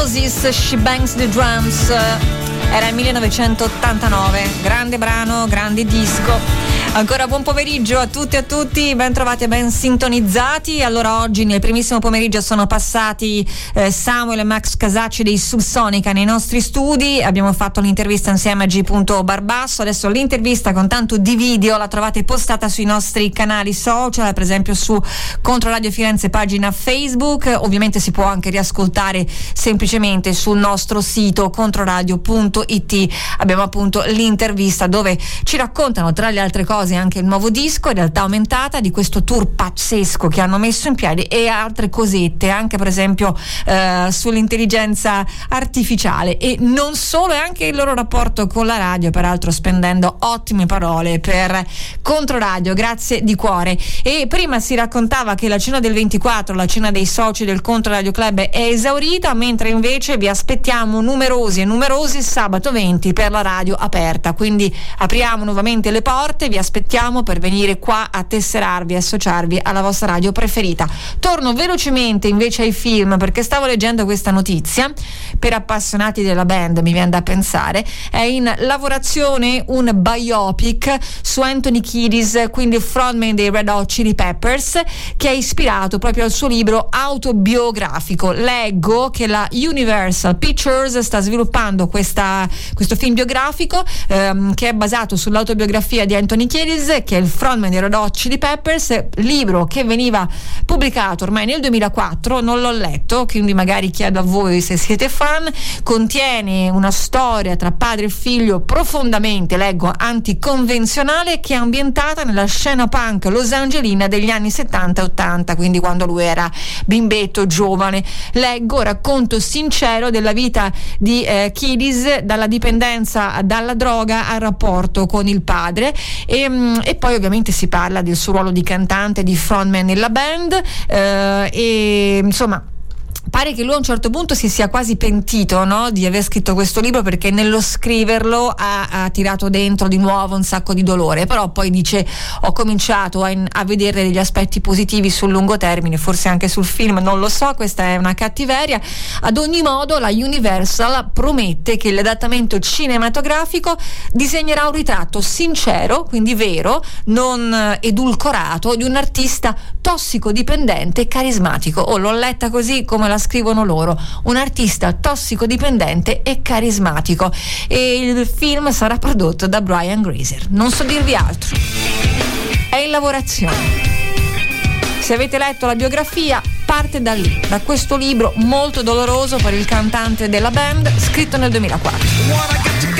[SPEAKER 4] Roses, She Bangs the Drums. Era il 1989, grande brano, grande disco. Ancora buon pomeriggio a tutti e a tutti, ben trovati e ben sintonizzati. Allora oggi nel primissimo pomeriggio sono passati eh, Samuel e Max Casacci dei Subsonica nei nostri studi, abbiamo fatto l'intervista insieme a G. Barbasso, adesso l'intervista con tanto di video la trovate postata sui nostri canali social, per esempio su Controradio Firenze pagina Facebook, ovviamente si può anche riascoltare semplicemente sul nostro sito controradio.it. Abbiamo appunto l'intervista dove ci raccontano tra le altre cose anche il nuovo disco, in realtà aumentata, di questo tour pazzesco che hanno messo in piedi e altre cosette, anche per esempio eh, sull'intelligenza artificiale. E non solo, e anche il loro rapporto con la radio, peraltro spendendo ottime parole per Controradio, grazie di cuore. E prima si raccontava che la cena del 24, la cena dei soci del Controradio Club è esaurita, mentre invece vi aspettiamo numerosi e numerosi sabato 20 per la radio aperta, quindi apriamo nuovamente le porte, vi aspettiamo per venire qua a tesserarvi, associarvi alla vostra radio preferita. Torno velocemente invece ai film perché stavo leggendo questa notizia, per appassionati della band mi viene da pensare, è in lavorazione un biopic su Anthony Kiedis, quindi frontman dei Red Hot Chili Peppers, che è ispirato proprio al suo libro autobiografico. Leggo che la Universal Pictures sta sviluppando questa, questo film biografico ehm, che è basato sull'autobiografia di Anthony Kiedis, che è il frontman dei Red Chili Peppers, libro che veniva pubblicato ormai nel 2004, non l'ho letto, quindi magari chiedo a voi se siete fan, contiene una storia tra padre e figlio profondamente, leggo, anticonvenzionale che è ambientata nella scena punk losangelina degli anni 70 e 80, quindi quando lui era bimbetto, giovane. Leggo, racconto sincero della vita di eh, Kiedis, dalla dipendenza dalla droga al rapporto con il padre e, mm, e, poi ovviamente si parla del suo ruolo di cantante, di frontman nella band eh, e insomma pare che lui a un certo punto si sia quasi pentito no? di aver scritto questo libro perché nello scriverlo ha, ha, tirato dentro di nuovo un sacco di dolore, però poi dice ho cominciato a, a, vedere degli aspetti positivi sul lungo termine, forse anche sul film, non lo so, questa è una cattiveria. Ad ogni modo la Universal promette che l'adattamento cinematografico disegnerà un ritratto sincero, quindi vero, non edulcorato, di un artista tossicodipendente e carismatico. Oh, l'ho letta così come la scrivono loro, un artista tossicodipendente e carismatico. E il film sarà prodotto da Brian Grazer. Non so dirvi altro. È in lavorazione. Se avete letto la biografia, parte da lì, da questo libro molto doloroso per il cantante della band, scritto nel 2004.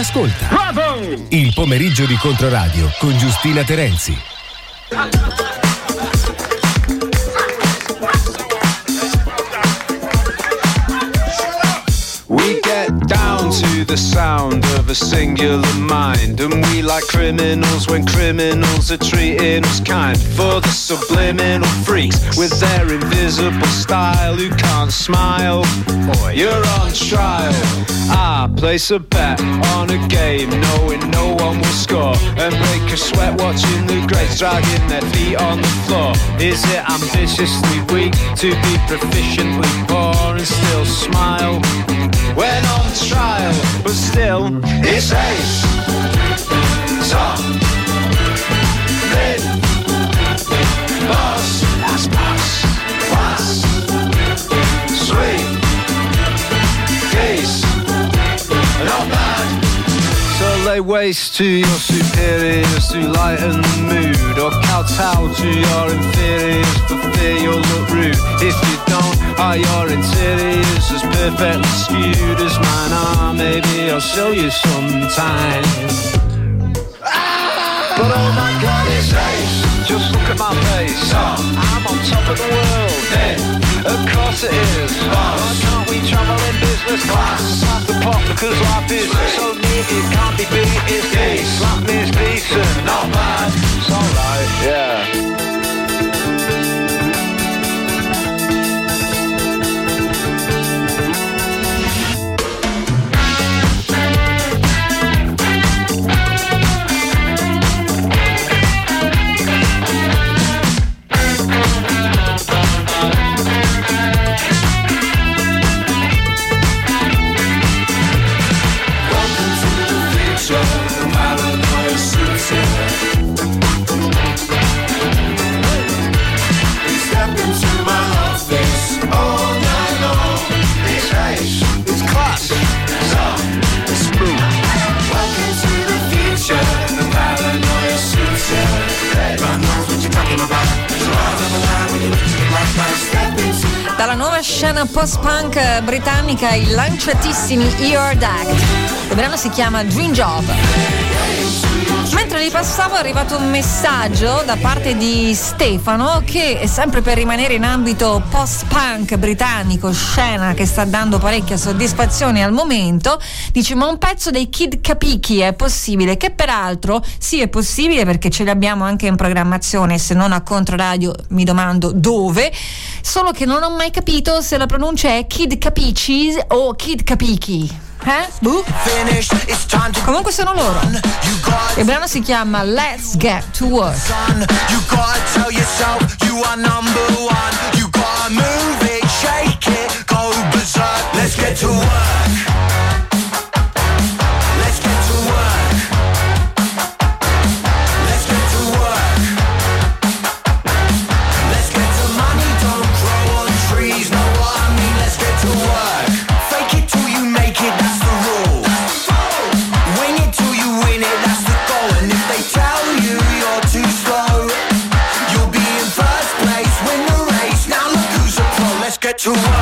[SPEAKER 9] Bravo ascolta. Il pomeriggio di Controradio con Giustina Terenzi.
[SPEAKER 12] We get down to the sound of a singular mind, and we like criminals when criminals are treating us kind. For subliminal freaks with their invisible style who can't smile, Boy, you're on trial. I place a bet on a game, knowing no one will score, and break a sweat watching the greats dragging their feet on the floor. Is it ambitiously weak to be proficiently poor and still smile? when on trial, but still it's ace. Waste to your superiors to lighten the mood, or kowtow to your inferiors for fear you'll look rude. If you don't, are your interiors as perfectly skewed as mine are? Maybe I'll show you sometime. But oh my god, it's ace. Just look at my face. I'm on top of the world. Of course it is. Why can't we travel in business class? Have the pop because life is so neat it can't be beat. It's. Slap me is decent. Not bad. It's alright. Yeah.
[SPEAKER 4] Britannica, i lanciatissimi Eared Act. Il brano si chiama Dream Job. Mentre li passavo è arrivato un messaggio da parte di Stefano che, sempre per rimanere in ambito post-punk britannico, scena che sta dando parecchia soddisfazione al momento, dice ma un pezzo dei Kid Capicchi è possibile? Che peraltro sì è possibile perché ce li abbiamo anche in programmazione, se non a Controradio mi domando dove, solo che non ho mai capito se la pronuncia è Kid Capici o Kid Capichi. Eh? Buh. Comunque sono loro. Il brano si chiama Let's Get to Work.
[SPEAKER 1] You gotta tell yourself pro, let's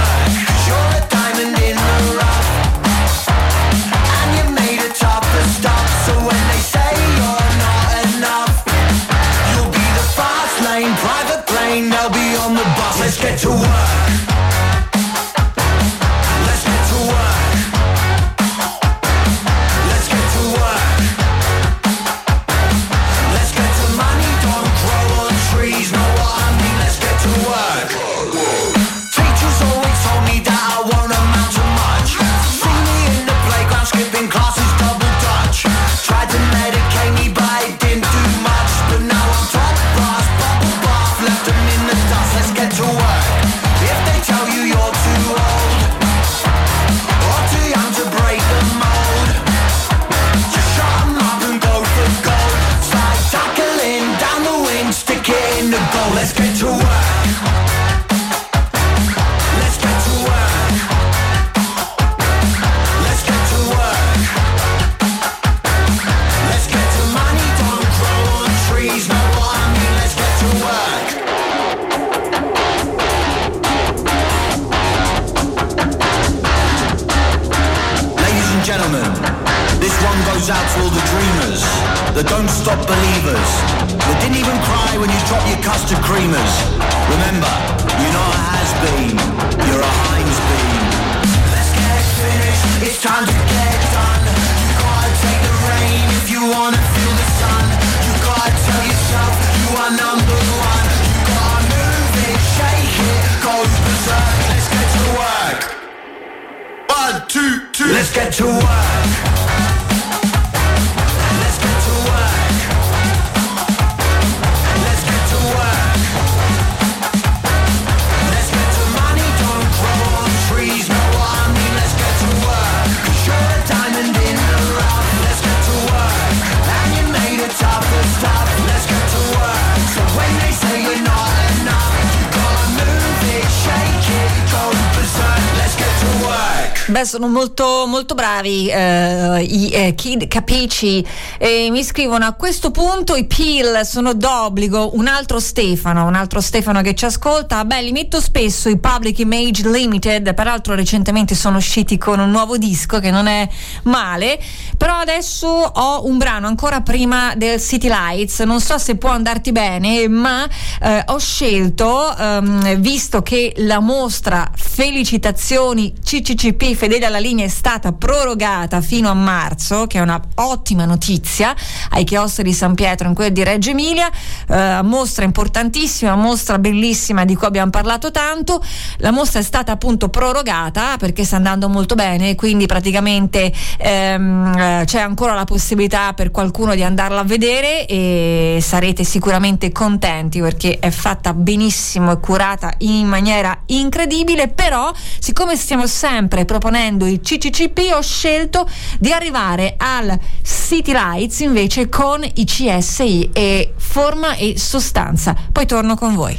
[SPEAKER 4] sono molto, molto bravi eh, i eh, Kid Capici e mi scrivono a questo punto i Peel sono d'obbligo, un altro Stefano, un altro Stefano che ci ascolta, beh li metto spesso i Public Image Limited, peraltro recentemente sono usciti con un nuovo disco che non è male, però adesso ho un brano ancora prima del City Lights, non so se può andarti bene, ma eh, ho scelto, ehm, visto che la mostra Felicitazioni CCCP fedele alla linea è stata prorogata fino a marzo, che è una ottima notizia ai chiostri di San Pietro in quel di Reggio Emilia, eh, mostra importantissima, mostra bellissima di cui abbiamo parlato tanto. La mostra è stata appunto prorogata perché sta andando molto bene, quindi praticamente ehm, eh, c'è ancora la possibilità per qualcuno di andarla a vedere e sarete sicuramente contenti perché è fatta benissimo e curata in maniera incredibile, però siccome stiamo sempre proponendo il CCCP ho scelto di arrivare al City Lights invece con i CSI e forma e sostanza. Poi torno con voi.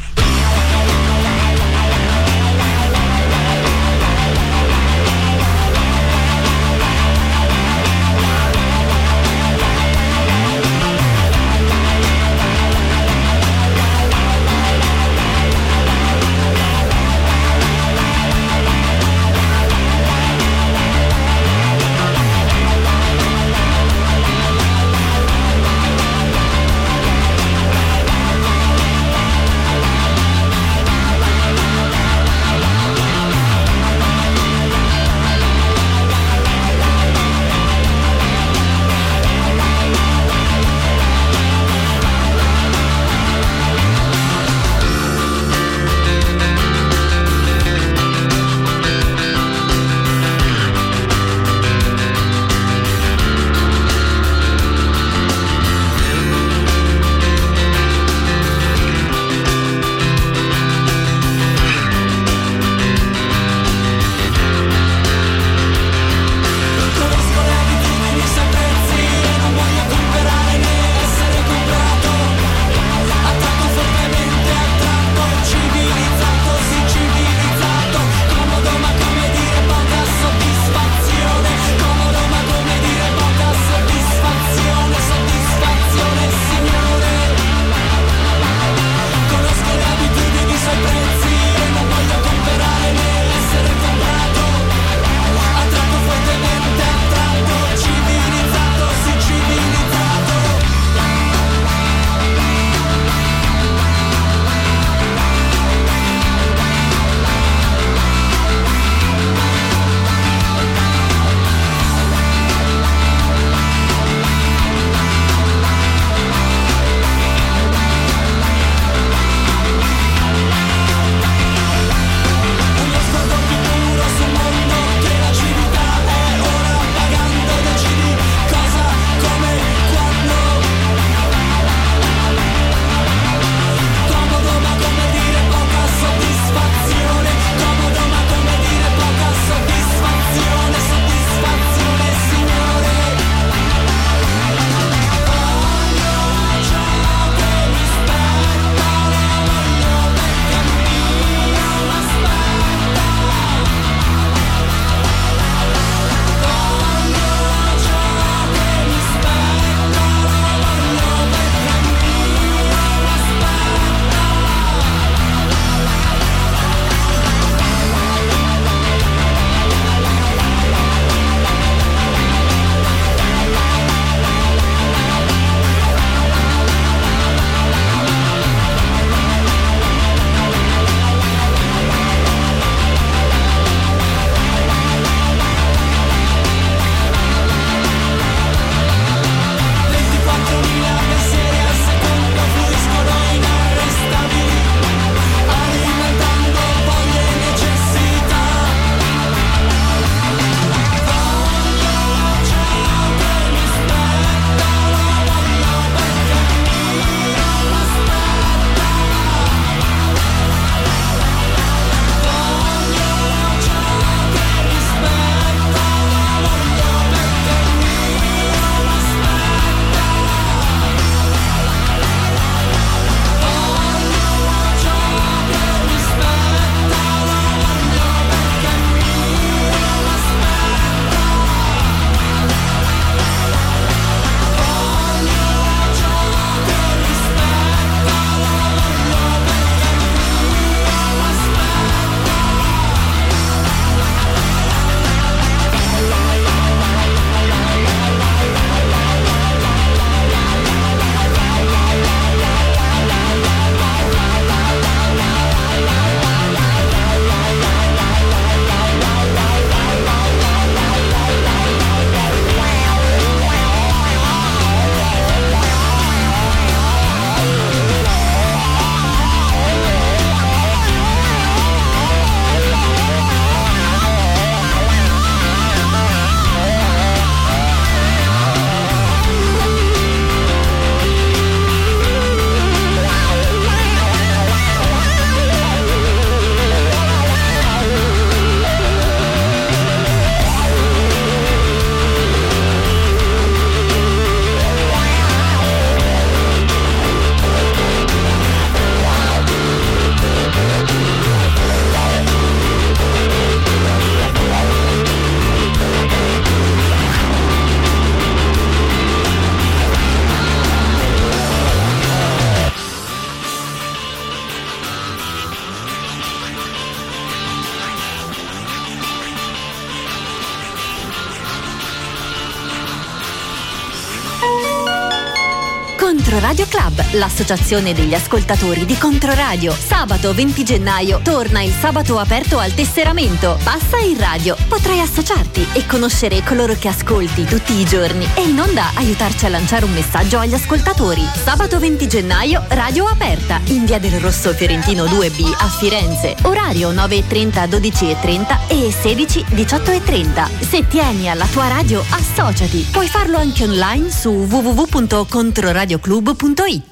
[SPEAKER 13] L'associazione degli ascoltatori di Controradio. Sabato 20 gennaio torna il sabato aperto al tesseramento. Passa in radio, potrai associarti e conoscere coloro che ascolti tutti i giorni e in onda aiutarci a lanciare un messaggio agli ascoltatori. Sabato 20 gennaio, radio aperta in via del Rosso Fiorentino 2B a Firenze. Orario 9.30 12.30 e 16 18.30. Se tieni alla tua radio, associati. Puoi farlo anche online su www.controradioclub.it.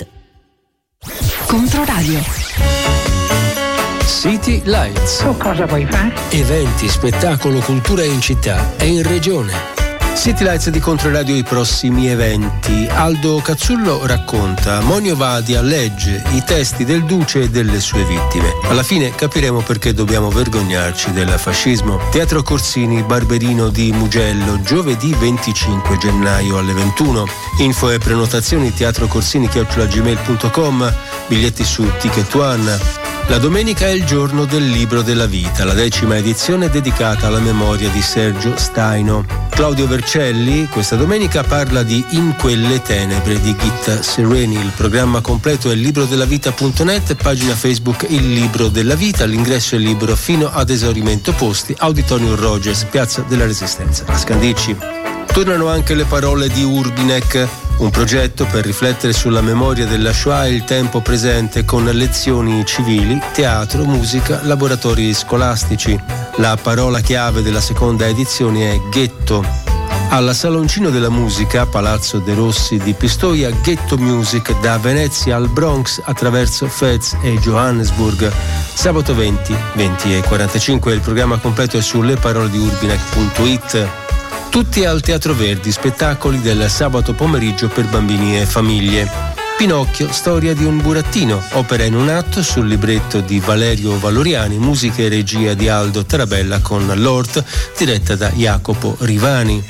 [SPEAKER 10] Controradio.
[SPEAKER 3] City Lights.
[SPEAKER 14] cosa vuoi fare?
[SPEAKER 3] Eventi, spettacolo, cultura in città e in regione. City Lights di Controradio i prossimi eventi. Aldo Cazzullo racconta, Monio Vadia legge i testi del Duce e delle sue vittime. Alla fine capiremo perché dobbiamo vergognarci del fascismo. Teatro Corsini Barberino di Mugello, giovedì 25 gennaio alle 21. Info e prenotazioni teatrocorsini.gmail.com Biglietti su Ticket One. La domenica è il giorno del libro della vita, la decima edizione dedicata alla memoria di Sergio Staino. Claudio Vercelli questa domenica parla di In quelle tenebre di Gitta Sereni. Il programma completo è librodellavita.net, pagina Facebook Il Libro della Vita, l'ingresso è libero fino ad esaurimento posti, Auditorium Rogers, Piazza della Resistenza. A Scandicci. Tornano anche le parole di Urbinek, un progetto per riflettere sulla memoria della Shoah e il tempo presente con lezioni civili, teatro, musica, laboratori scolastici. La parola chiave della seconda edizione è ghetto. Alla Saloncino della Musica, Palazzo De Rossi di Pistoia, Ghetto Music da Venezia al Bronx attraverso Fez e Johannesburg. Sabato 20, 20 e 45 il programma completo è su leparolediurbinek.it. Tutti al Teatro Verdi, spettacoli del sabato pomeriggio per bambini e famiglie. Pinocchio, storia di un burattino, opera in un atto sul libretto di Valerio Valoriani, musica e regia di Aldo Tarabella con Lord, diretta da Jacopo Rivani.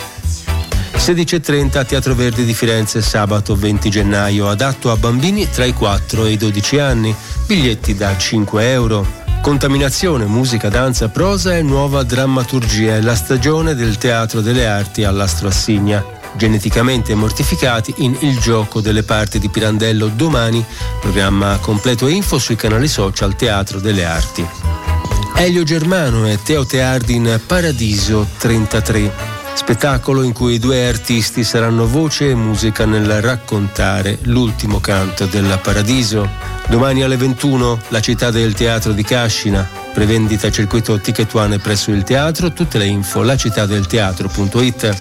[SPEAKER 3] 16.30 a Teatro Verdi di Firenze, sabato 20 gennaio, adatto a bambini tra i 4 e i 12 anni, biglietti da 5 euro. Contaminazione, musica, danza, prosa e nuova drammaturgia è la stagione del Teatro delle Arti all'Astro Assigna. Geneticamente mortificati in Il gioco delle parti di Pirandello domani, programma completo info sui canali social Teatro delle Arti. Elio Germano e Teo Teardi in Paradiso 33. Spettacolo in cui i due artisti saranno voce e musica nel raccontare l'ultimo canto del Paradiso. Domani alle 21 la città del teatro di Cascina. Prevendita circuito Ticket One presso il teatro. Tutte le info lacittadelteatro.it.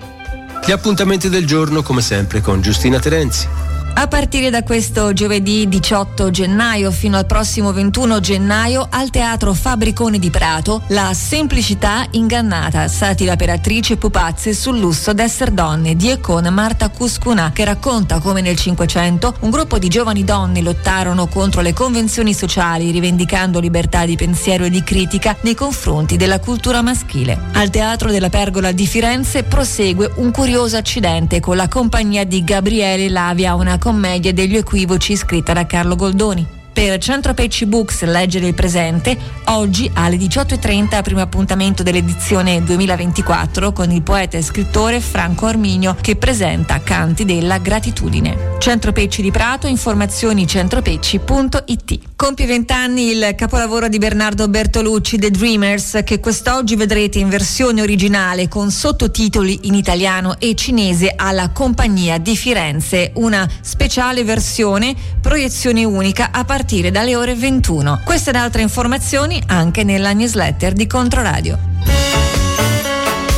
[SPEAKER 3] Gli appuntamenti del giorno come sempre con Giustina Terenzi.
[SPEAKER 4] A partire da questo giovedì 18 gennaio fino al prossimo 21 gennaio al Teatro Fabricone di Prato La semplicità ingannata, satira per attrici e pupazze sul lusso d'essere donne di e Marta Cuscuna che racconta come nel Cinquecento un gruppo di giovani donne lottarono contro le convenzioni sociali rivendicando libertà di pensiero e di critica nei confronti della cultura maschile. Al Teatro della Pergola di Firenze prosegue un curioso accidente con la compagnia di Gabriele Lavia, una commedia degli equivoci scritta da Carlo Goldoni. Per Centro Pecci Books Leggere il presente, oggi alle 18.30 primo appuntamento dell'edizione 2024 con il poeta e scrittore Franco Arminio che presenta Canti della gratitudine. Centro Pecci di Prato, informazioni centropecci.it. Compie 20 anni il capolavoro di Bernardo Bertolucci, The Dreamers, che quest'oggi vedrete in versione originale con sottotitoli in italiano e cinese alla Compagnia di Firenze, una speciale versione, proiezione unica a partire dalle ore 21. Queste ed altre informazioni anche nella newsletter di Controradio.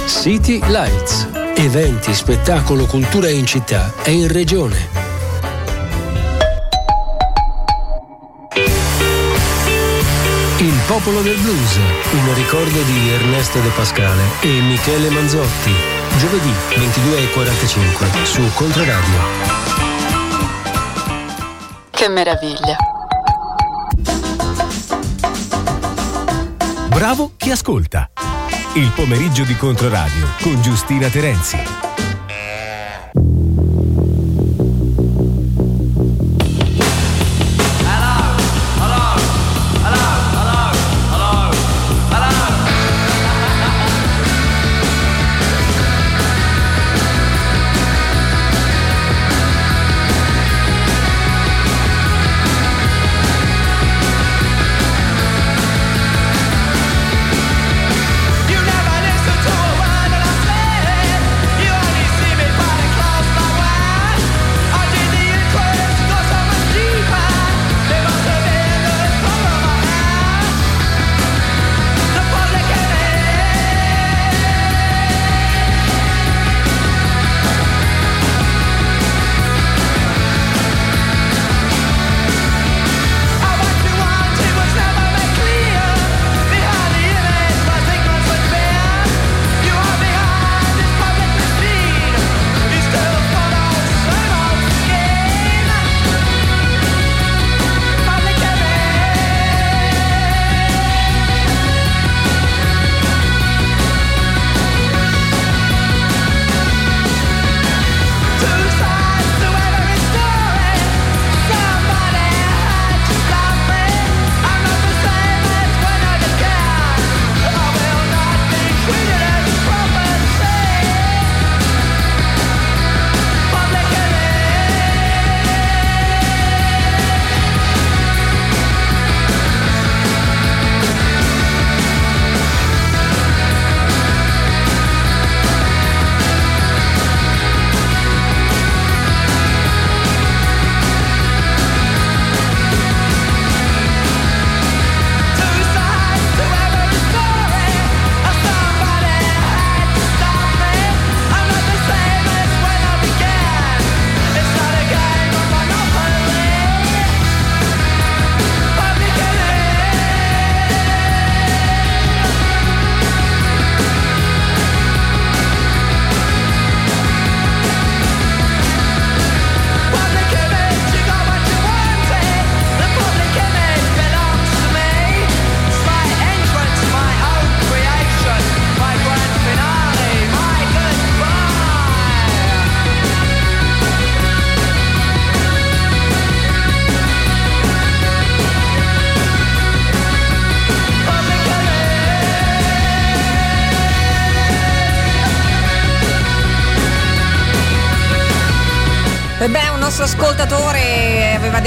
[SPEAKER 3] City Lights. Eventi, spettacolo, cultura in città e in regione. Il popolo del blues, un ricordo di Ernesto De Pascale e Michele Manzotti. Giovedì 22.45 su Controradio.
[SPEAKER 10] Che meraviglia.
[SPEAKER 9] Bravo chi ascolta. Il pomeriggio di Controradio con Giustina Terenzi.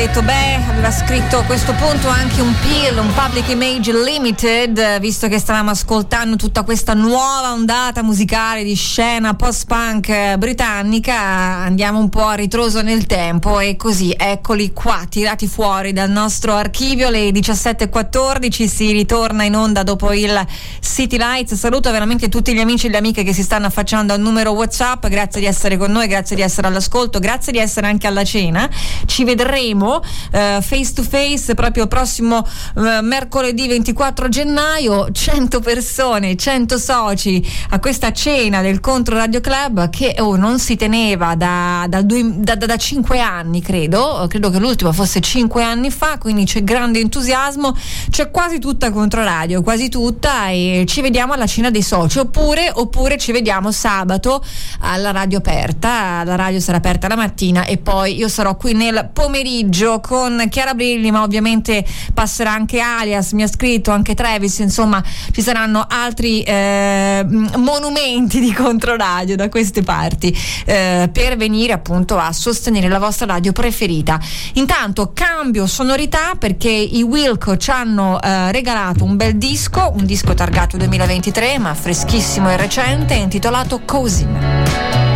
[SPEAKER 4] Ascoltatore aveva detto, beh, aveva scritto a questo punto anche un PIL, un Public Image Limited, visto che stavamo ascoltando tutta questa nuova ondata musicale di scena post-punk britannica, andiamo un po' a ritroso nel tempo e così eccoli qua, tirati fuori dal nostro archivio, le 17.14 si ritorna in onda dopo il City Lights. Saluto veramente tutti gli amici e le amiche che si stanno affacciando al numero WhatsApp, grazie di essere con noi, grazie di essere all'ascolto, grazie di essere anche alla cena. Ci vedremo eh, face to face proprio prossimo eh, mercoledì 24 gennaio. 100 persone, 100 soci a questa cena del Contro Radio Club che oh, non si teneva da, da, due, da, da 5 anni, credo. Credo che l'ultima fosse 5 anni fa, quindi c'è grande entusiasmo. C'è quasi tutta Controradio, quasi tutta, e ci vediamo alla cena dei soci. Oppure, oppure ci vediamo sabato alla radio aperta. La radio sarà aperta la mattina e poi io sarò qui nel pomeriggio con Chiara Brilli, ma ovviamente passerà anche Alias, mi ha scritto anche Travis, insomma ci saranno altri eh, monumenti di controradio da queste parti eh, per venire appunto a sostenere la vostra radio preferita. Intanto cambio sonorità perché i Wilco ci hanno eh, regalato un bel disco, un disco targato 2023 ma freschissimo e recente intitolato Cousin.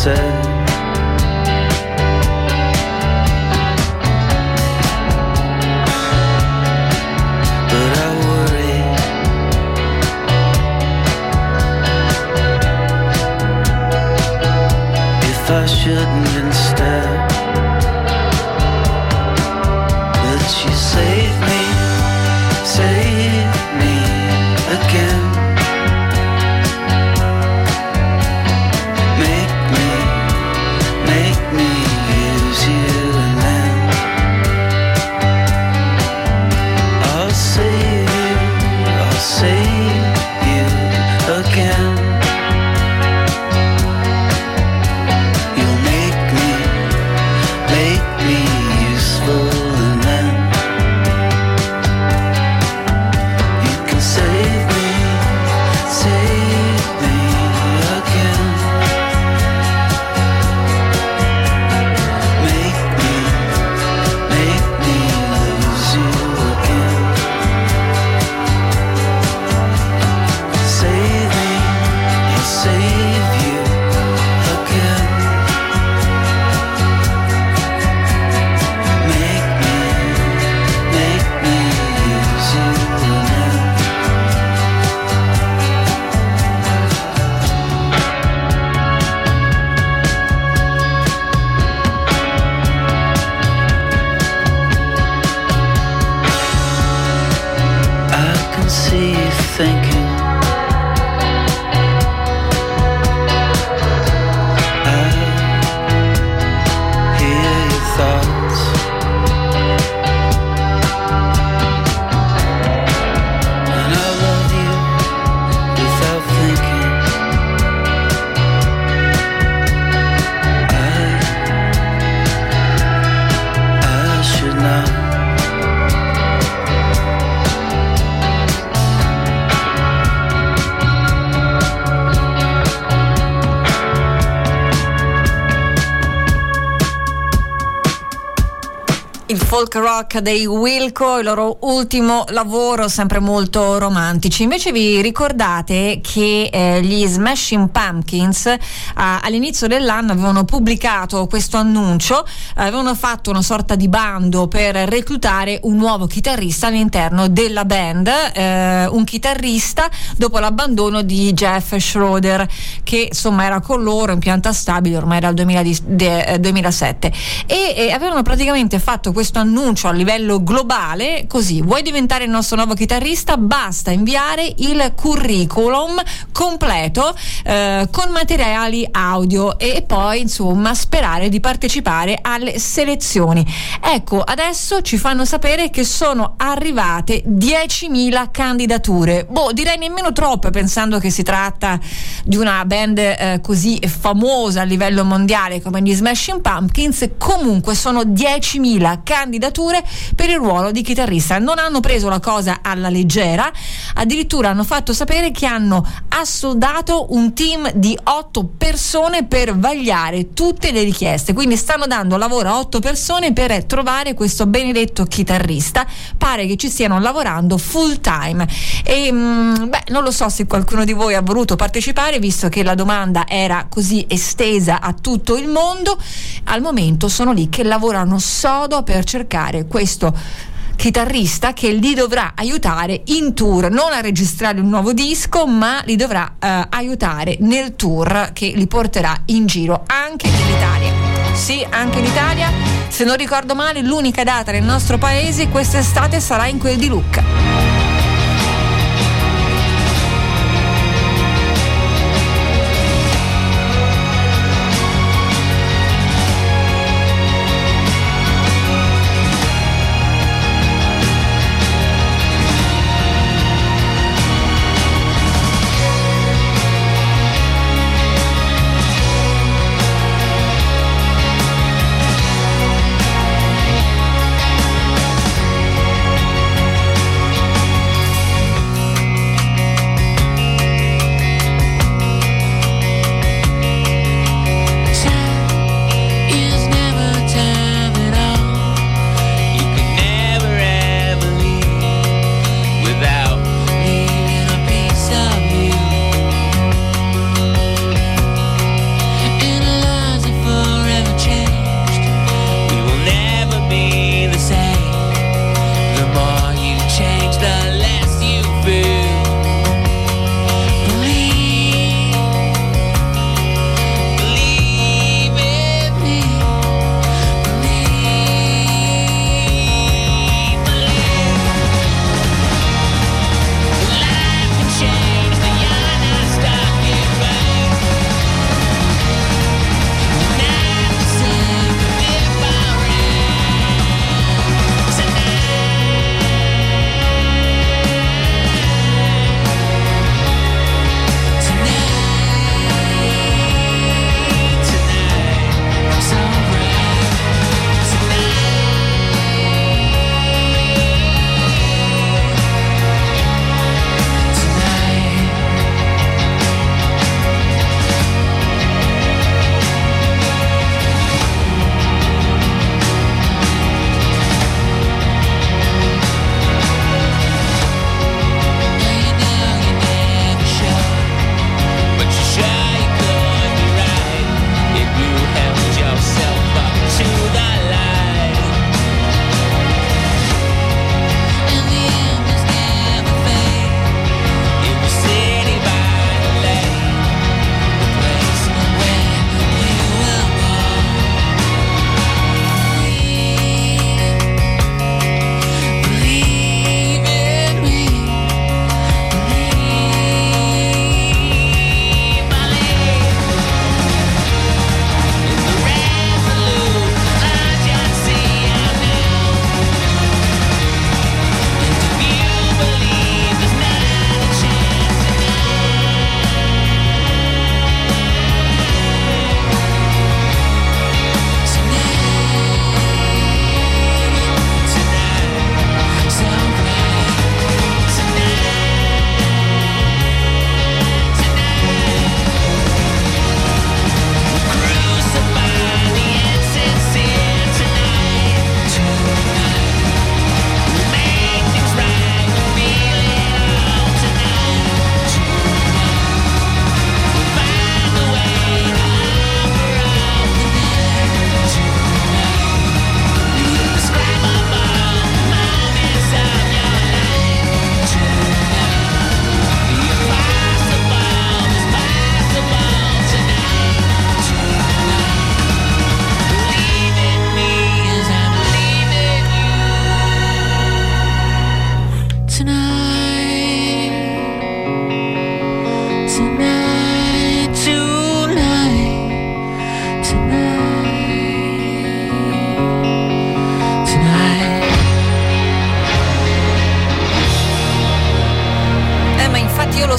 [SPEAKER 14] Said.
[SPEAKER 4] Rock dei Wilco, il loro ultimo lavoro, sempre molto romantici. Invece vi ricordate che eh, gli Smashing Pumpkins eh, all'inizio dell'anno avevano pubblicato questo annuncio, eh, avevano fatto una sorta di bando per reclutare un nuovo chitarrista all'interno della band, eh, un chitarrista dopo l'abbandono di Jeff Schroeder, che insomma era con loro in pianta stabile ormai dal 2000 di- de- eh, 2007 e, e avevano praticamente fatto questo annuncio a livello globale così vuoi diventare il nostro nuovo chitarrista? Basta inviare il curriculum completo eh, con materiali audio e poi insomma sperare di partecipare alle selezioni. Ecco adesso ci fanno sapere che sono arrivate 10.000 candidature. Boh direi nemmeno troppe pensando che si tratta di una band eh, così famosa a livello mondiale come gli Smashing Pumpkins. Comunque sono 10.000 candidature per il ruolo di chitarrista. Non hanno preso la cosa alla leggera. Addirittura hanno fatto sapere che hanno assoldato un team di 8 persone per vagliare tutte le richieste. Quindi stanno dando lavoro a 8 persone per trovare questo benedetto chitarrista. Pare che ci stiano lavorando full time. E mm, beh non lo so se qualcuno di voi ha voluto partecipare visto che la domanda era così estesa a tutto il mondo. Al momento sono lì che lavorano sodo per cercare questo chitarrista che li dovrà aiutare in tour, non a registrare un nuovo disco, ma li dovrà eh, aiutare nel tour che li porterà in giro anche in Italia. Sì, anche in Italia. Se non ricordo male, l'unica data nel nostro paese quest'estate sarà in quel di Lucca.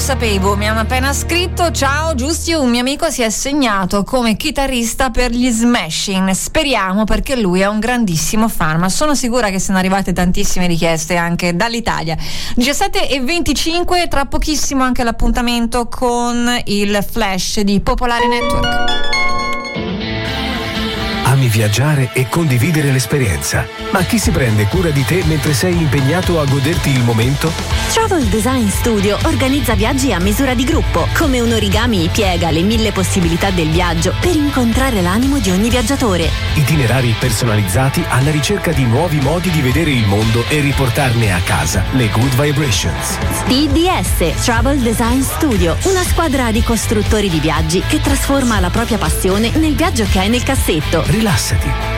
[SPEAKER 4] Sapevo, mi hanno appena scritto: Ciao Giusti, un mio amico si è assegnato come chitarrista per gli Smashing. Speriamo perché lui è un grandissimo fan. Ma sono sicura che sono arrivate tantissime richieste anche dall'Italia. 17 e 25, tra pochissimo anche l'appuntamento con il flash di Popolare Network.
[SPEAKER 9] Viaggiare e condividere l'esperienza. Ma chi si prende cura di te mentre sei impegnato a goderti il momento?
[SPEAKER 13] Travel Design Studio organizza viaggi a misura di gruppo. Come un origami piega le mille possibilità del viaggio per incontrare l'animo di ogni viaggiatore.
[SPEAKER 9] Itinerari personalizzati alla ricerca di nuovi modi di vedere il mondo e riportarne a casa le good vibrations.
[SPEAKER 13] TDS Travel Design Studio, una squadra di costruttori di viaggi che trasforma la propria passione nel viaggio che hai nel cassetto.
[SPEAKER 9] Rilassati,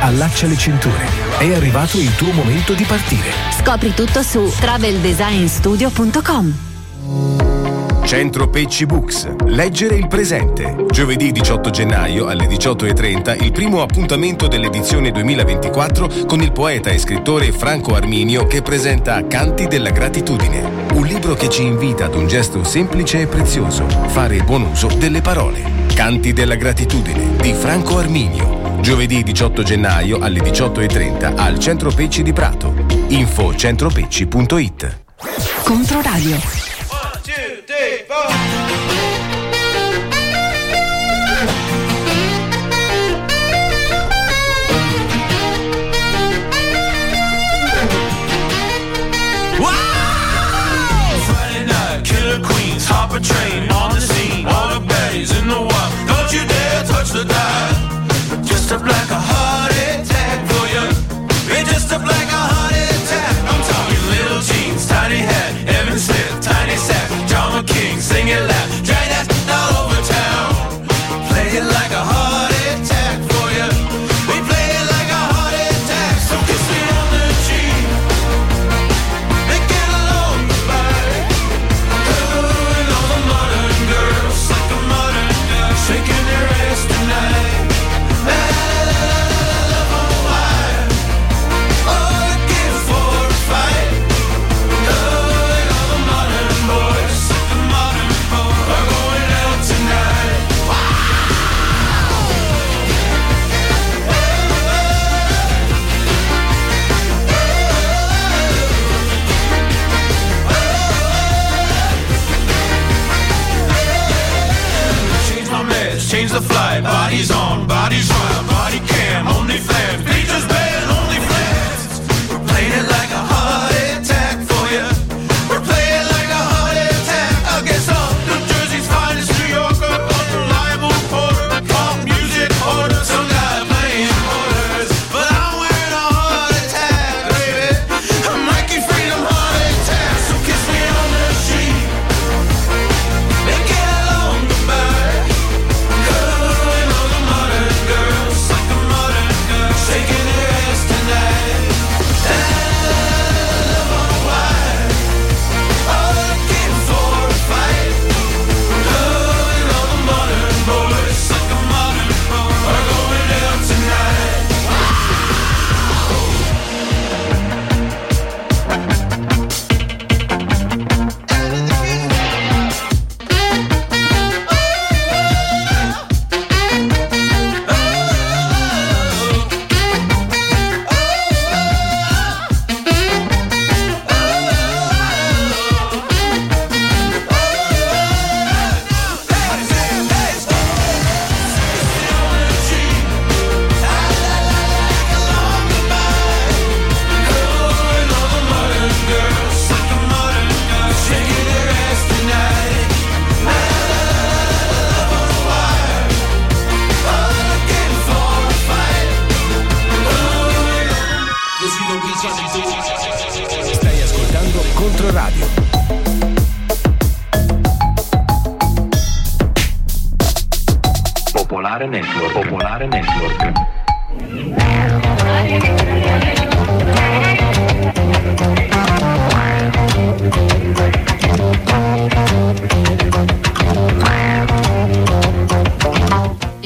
[SPEAKER 9] allaccia le cinture. È arrivato il tuo momento di partire.
[SPEAKER 13] Scopri tutto su traveldesignstudio.com.
[SPEAKER 9] Centro Pecci Books. Leggere il presente. Giovedì 18 gennaio alle 18.30 il primo appuntamento dell'edizione 2024 con il poeta e scrittore Franco Arminio che presenta Canti della gratitudine. Un libro che ci invita ad un gesto semplice e prezioso, fare buon uso delle parole. Canti della gratitudine di Franco Arminio. Giovedì 18 gennaio alle 18.30 al Centro Pecci di Prato. Info centropecci.it.
[SPEAKER 13] Controradio.
[SPEAKER 1] Friday night, killer queens, hop a train on the scene. All the baddies in the wild. Don't you dare touch the dial. Just up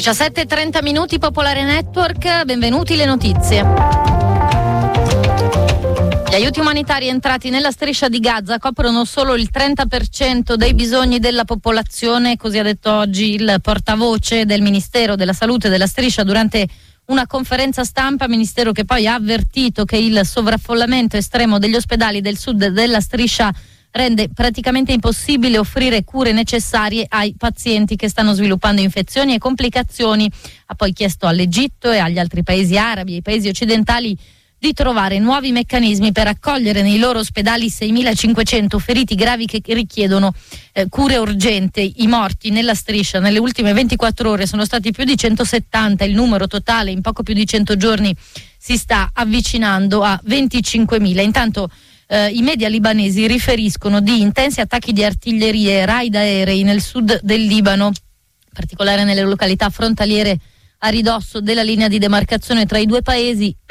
[SPEAKER 15] 17.30 minuti Popolare Network, benvenuti le notizie. Gli aiuti umanitari entrati nella striscia di Gaza coprono solo il 30% dei bisogni della popolazione, così ha detto oggi il portavoce del Ministero della Salute della striscia durante una conferenza stampa, ministero che poi ha avvertito che il sovraffollamento estremo degli ospedali del sud della striscia rende praticamente impossibile offrire cure necessarie ai pazienti che stanno sviluppando infezioni e complicazioni. Ha poi chiesto all'Egitto e agli altri paesi arabi e paesi occidentali di trovare nuovi meccanismi per accogliere nei loro ospedali 6.500 feriti gravi che richiedono eh, cure urgenti. I morti nella striscia nelle ultime 24 ore sono stati più di 170, il numero totale in poco più di 100 giorni si sta avvicinando a 25.000. Intanto eh, i media libanesi riferiscono di intensi attacchi di artiglierie e raid aerei nel sud del Libano, in particolare nelle località frontaliere a ridosso della linea di demarcazione tra i due paesi. [CLEARS THROAT]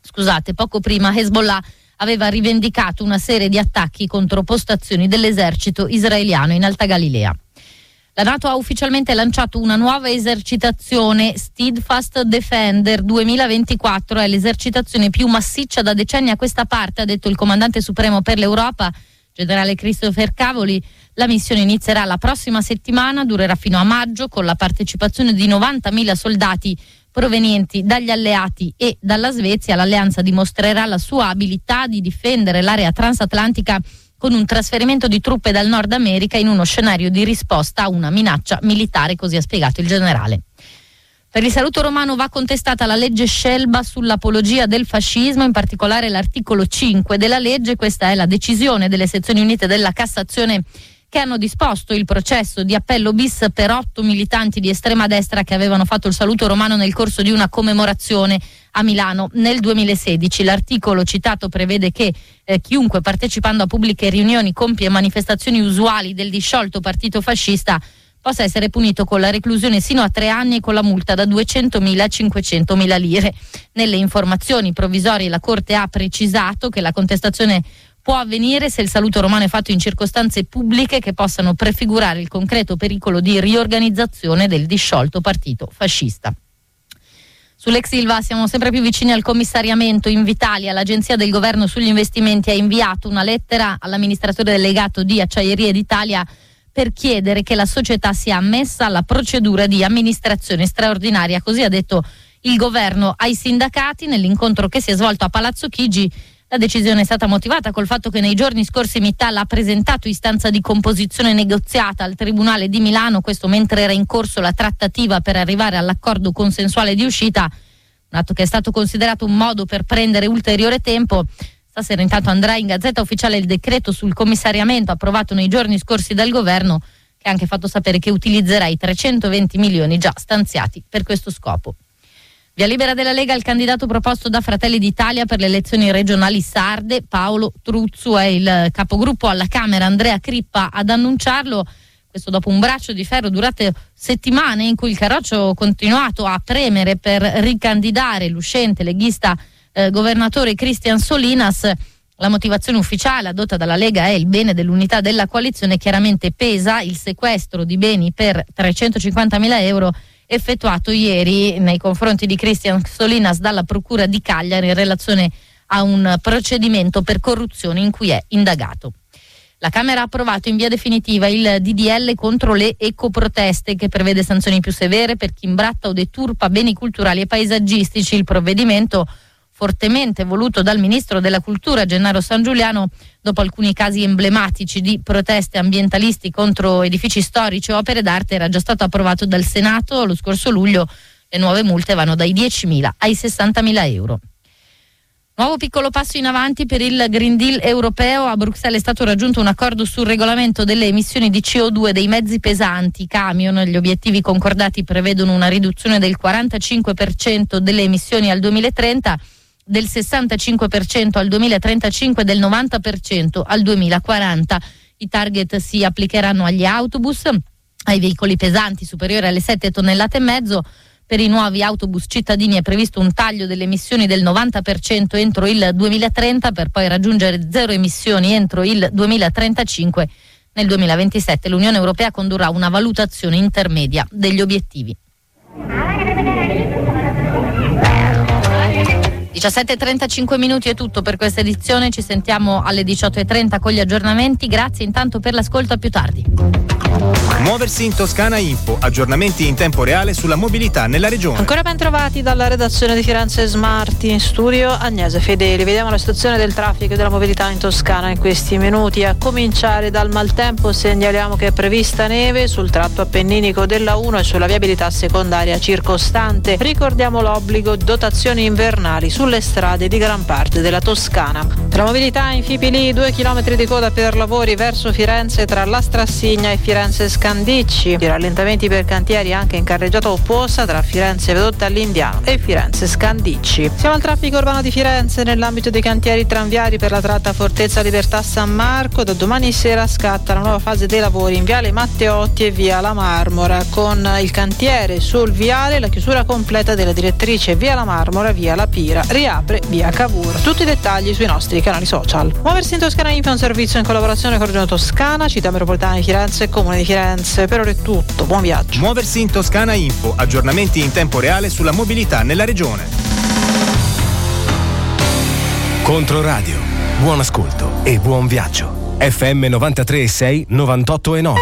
[SPEAKER 15] Scusate, poco prima Hezbollah aveva rivendicato una serie di attacchi contro postazioni dell'esercito israeliano in Alta Galilea. La Nato ha ufficialmente lanciato una nuova esercitazione, Steadfast Defender 2024, è l'esercitazione più massiccia da decenni a questa parte, ha detto il comandante supremo per l'Europa, generale Christopher Cavoli. La missione inizierà la prossima settimana, durerà fino a maggio con la partecipazione di 90.000 soldati provenienti dagli alleati e dalla Svezia. L'alleanza dimostrerà la sua abilità di difendere l'area transatlantica con un trasferimento di truppe dal Nord America in uno scenario di risposta a una minaccia militare, così ha spiegato il generale. Per il saluto romano va contestata la legge Scelba sull'apologia del fascismo, in particolare l'articolo 5 della legge. Questa è la decisione delle sezioni unite della Cassazione che hanno disposto il processo di appello bis per otto militanti di estrema destra che avevano fatto il saluto romano nel corso di una commemorazione a Milano nel 2016. L'articolo citato prevede che eh, chiunque partecipando a pubbliche riunioni compie manifestazioni usuali del disciolto partito fascista possa essere punito con la reclusione sino a tre anni e con la multa da 200.000 a 500.000 lire. Nelle informazioni provvisorie la Corte ha precisato che la contestazione può avvenire se il saluto romano è fatto in circostanze pubbliche che possano prefigurare il concreto pericolo di riorganizzazione del disciolto partito fascista. Sull'ex Silva siamo sempre più vicini al commissariamento. Invitalia, l'agenzia del governo sugli investimenti, ha inviato una lettera all'amministratore delegato di Acciaierie d'Italia per chiedere che la società sia ammessa alla procedura di amministrazione straordinaria. Così ha detto il governo ai sindacati nell'incontro che si è svolto a Palazzo Chigi. La decisione è stata motivata col fatto che nei giorni scorsi Mittal ha presentato istanza di composizione negoziata al Tribunale di Milano, questo mentre era in corso la trattativa per arrivare all'accordo consensuale di uscita, un atto che è stato considerato un modo per prendere ulteriore tempo. Stasera intanto andrà in gazzetta ufficiale il decreto sul commissariamento approvato nei giorni scorsi dal governo che ha anche fatto sapere che utilizzerà i 320 milioni già stanziati per questo scopo. Via libera della Lega il candidato proposto da Fratelli d'Italia per le elezioni regionali sarde, Paolo Truzzu, è il capogruppo alla Camera Andrea Crippa ad annunciarlo. Questo dopo un braccio di ferro durate settimane in cui il Carroccio ha continuato a premere per ricandidare l'uscente leghista eh, governatore Cristian Solinas. La motivazione ufficiale adotta dalla Lega è il bene dell'unità della coalizione, chiaramente pesa il sequestro di beni per 350 mila euro effettuato ieri nei confronti di Cristian Solinas dalla Procura di Cagliari in relazione a un procedimento per corruzione in cui è indagato. La Camera ha approvato in via definitiva il DDL contro le ecoproteste che prevede sanzioni più severe per chi imbratta o deturpa beni culturali e paesaggistici. Il provvedimento fortemente voluto dal ministro della cultura Gennaro San Giuliano dopo alcuni casi emblematici di proteste ambientalisti contro edifici storici o opere d'arte era già stato approvato dal Senato lo scorso luglio le nuove multe vanno dai 10.000 ai 60.000 euro Nuovo piccolo passo in avanti per il Green Deal europeo. A Bruxelles è stato raggiunto un accordo sul regolamento delle emissioni di CO2 dei mezzi pesanti, camion. Gli obiettivi concordati prevedono una riduzione del 45% delle emissioni al 2030 del 65% al 2035 e del 90% al 2040. I target si applicheranno agli autobus, ai veicoli pesanti superiori alle 7 tonnellate e mezzo. Per i nuovi autobus cittadini è previsto un taglio delle emissioni del 90% entro il 2030 per poi raggiungere zero emissioni entro il 2035. Nel 2027 l'Unione Europea condurrà una valutazione intermedia degli obiettivi. 17.35 minuti è tutto per questa edizione, ci sentiamo alle 18.30 con gli aggiornamenti, grazie intanto per l'ascolto a più tardi.
[SPEAKER 16] Muoversi in Toscana Info, aggiornamenti in tempo reale sulla mobilità nella regione.
[SPEAKER 17] Ancora ben trovati dalla redazione di Firenze Smart in studio Agnese Fedeli. Vediamo la situazione del traffico e della mobilità in Toscana in questi minuti. A cominciare dal maltempo segnaliamo che è prevista neve sul tratto appenninico della 1 e sulla viabilità secondaria circostante. Ricordiamo l'obbligo dotazioni invernali sulle strade di gran parte della Toscana. Tra mobilità in Fipili, due chilometri di coda per lavori verso Firenze tra la Strassigna e Firenze Scandicci. I rallentamenti per cantieri anche in carreggiata opposta tra Firenze Vedotta all'Indiano e Firenze Scandicci. Siamo al traffico urbano di Firenze nell'ambito dei cantieri tranviari per la tratta Fortezza Libertà San Marco. Da domani sera scatta la nuova fase dei lavori in Viale Matteotti e Via La Marmora con il cantiere sul viale la chiusura completa della direttrice Via La Marmora, Via La Pira, riapre Via Cavour. Tutti i dettagli sui nostri canali social. Muoversi in Toscana Info è un servizio in collaborazione con Regione Toscana, Città Metropolitana di Firenze e Comune di Firenze. Per ora è tutto, buon viaggio.
[SPEAKER 16] Muoversi in Toscana Info, aggiornamenti in tempo reale sulla mobilità nella regione.
[SPEAKER 9] Controradio. Buon ascolto e buon viaggio. FM 93.6 98.9.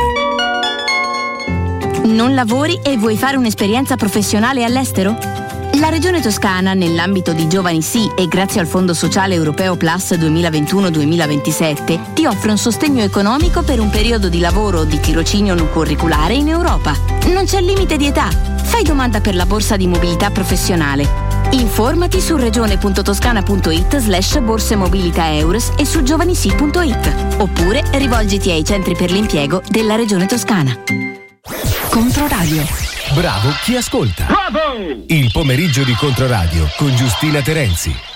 [SPEAKER 13] Non lavori e vuoi fare un'esperienza professionale all'estero? La Regione Toscana, nell'ambito di Giovani Sì e grazie al Fondo Sociale Europeo Plus 2021-2027, ti offre un sostegno economico per un periodo di lavoro o di tirocinio non curriculare in Europa. Non c'è limite di età. Fai domanda per la borsa di mobilità professionale. Informati su regione.toscana.it slash borse mobilità eures e su giovanisi.it oppure rivolgiti ai centri per l'impiego della Regione Toscana. Controradio.
[SPEAKER 9] Bravo chi ascolta. Il pomeriggio di Controradio con Giustina Terenzi.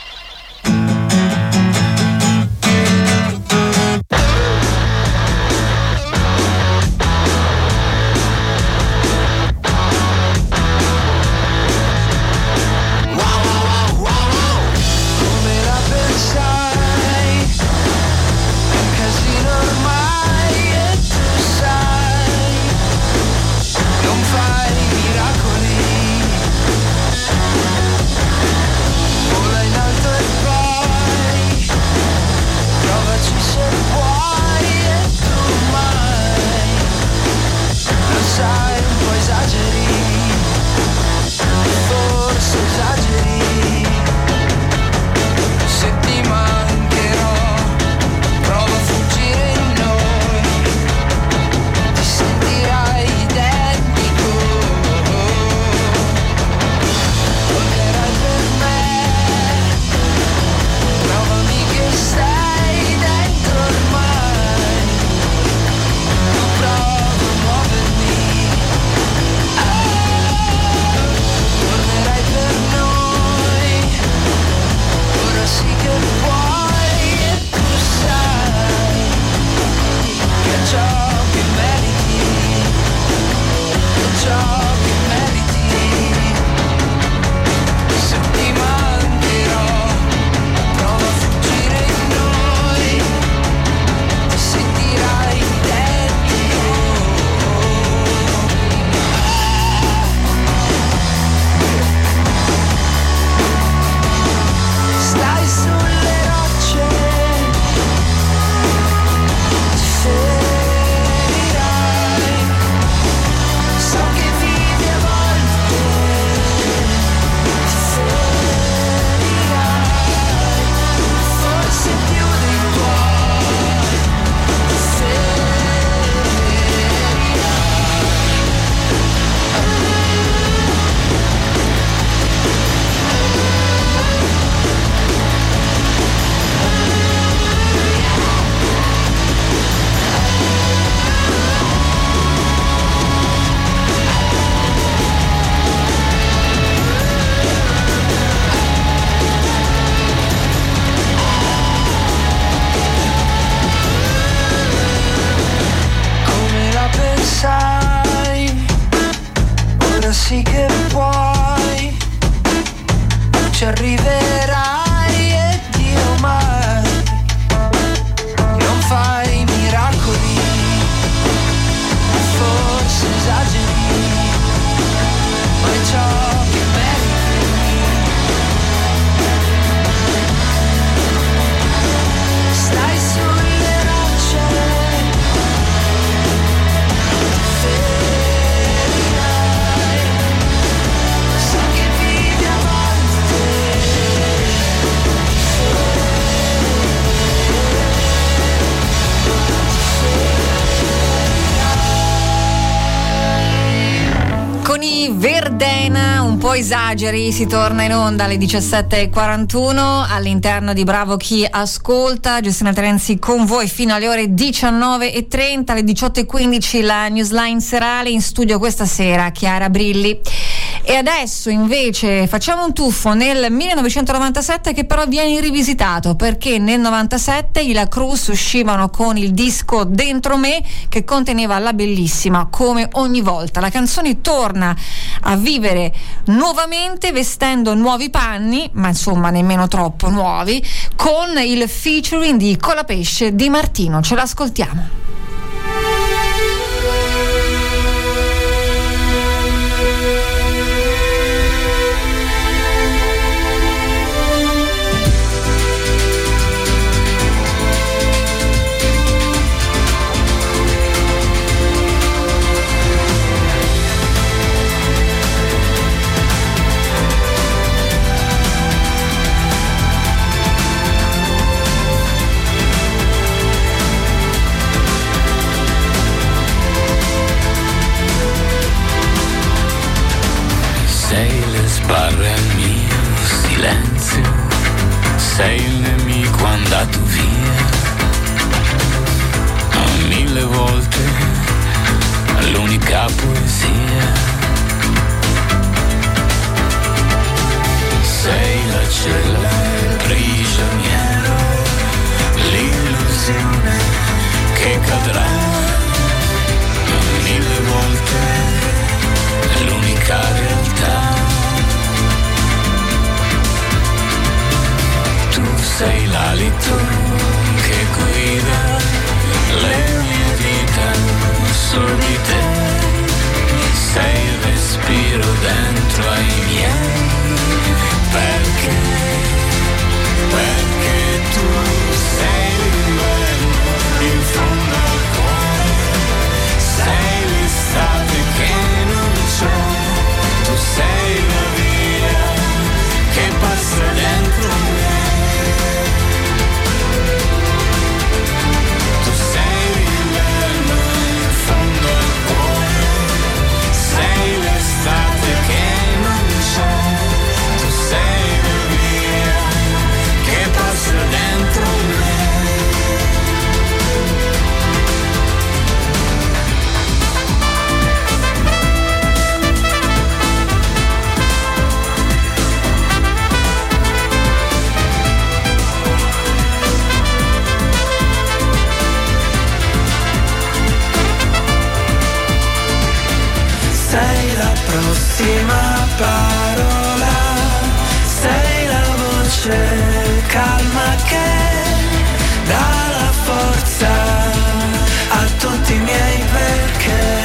[SPEAKER 4] Esageri, si torna in onda alle 17.41 all'interno di Bravo Chi Ascolta, Giustina Terenzi con voi fino alle ore 19.30, alle 18.15 la newsline serale in studio questa sera, Chiara Brilli. E adesso invece facciamo un tuffo nel 1997 che però viene rivisitato perché nel 97 i La Cruz uscivano con il disco Dentro me che conteneva la bellissima come ogni volta. La canzone torna a vivere nuovamente vestendo nuovi panni, ma insomma nemmeno troppo nuovi, con il featuring di Colapesce di Martino. Ce l'ascoltiamo.
[SPEAKER 6] Sei il nemico andato via. Mille volte l'unica poesia. Sei la cella prigioniero, l'illusione che cadrà. Mille volte l'unica realtà. Sei l'alito che guida le mie dita su di te. Sei il respiro dentro ai miei. Perché? Perché tu
[SPEAKER 18] prossima parola, sei la voce calma che dà la forza a tutti i miei. Perché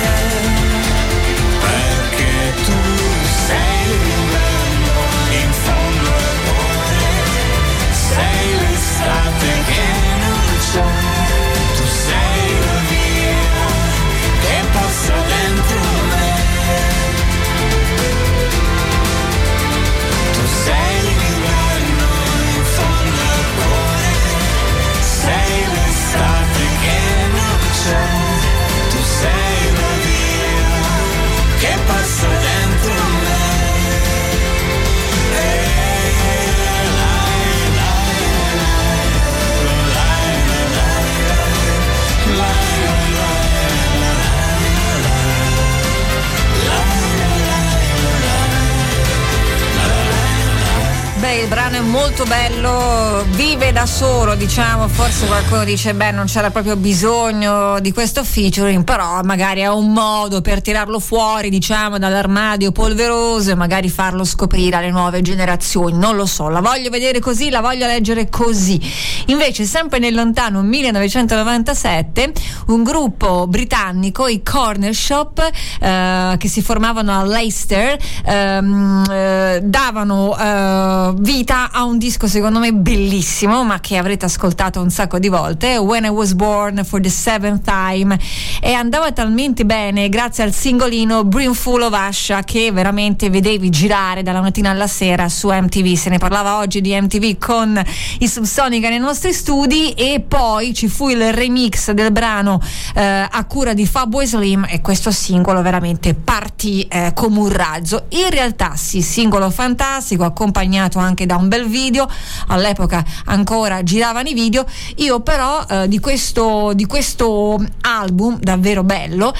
[SPEAKER 4] brano è molto bello, vive da solo, diciamo, forse qualcuno dice beh non c'era proprio bisogno di questo featuring, però magari è un modo per tirarlo fuori, diciamo, dall'armadio polveroso e magari farlo scoprire alle nuove generazioni, non lo so, la voglio vedere così, la voglio leggere così. Invece, sempre nel lontano 1997, un gruppo britannico, i Corner Shop, eh, che si formavano a Leicester, ehm, eh, davano eh, vita a un disco secondo me bellissimo, ma che avrete ascoltato un sacco di volte, When I Was Born for the Seventh Time, e andava talmente bene grazie al singolino Brimful of Asha che veramente vedevi girare dalla mattina alla sera su MTV. Se ne parlava oggi di MTV con i Subsonica nei nostri studi e poi ci fu il remix del brano eh, a cura di Fatboy Slim e questo singolo veramente partì eh, come un razzo. In realtà sì, singolo fantastico, accompagnato anche da un bel video, all'epoca ancora giravano i video, io però eh, di, questo, di questo album davvero bello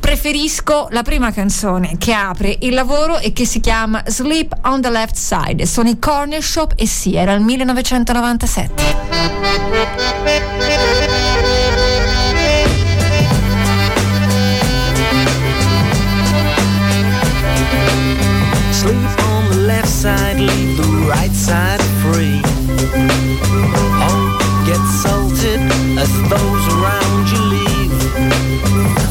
[SPEAKER 4] preferisco la prima canzone che apre il lavoro e che si chiama Sleep on the Left Side. Sono i Corner Shop e sì, era il 1997.
[SPEAKER 1] Sleep the right side free. Oh, get salted as those around you leave.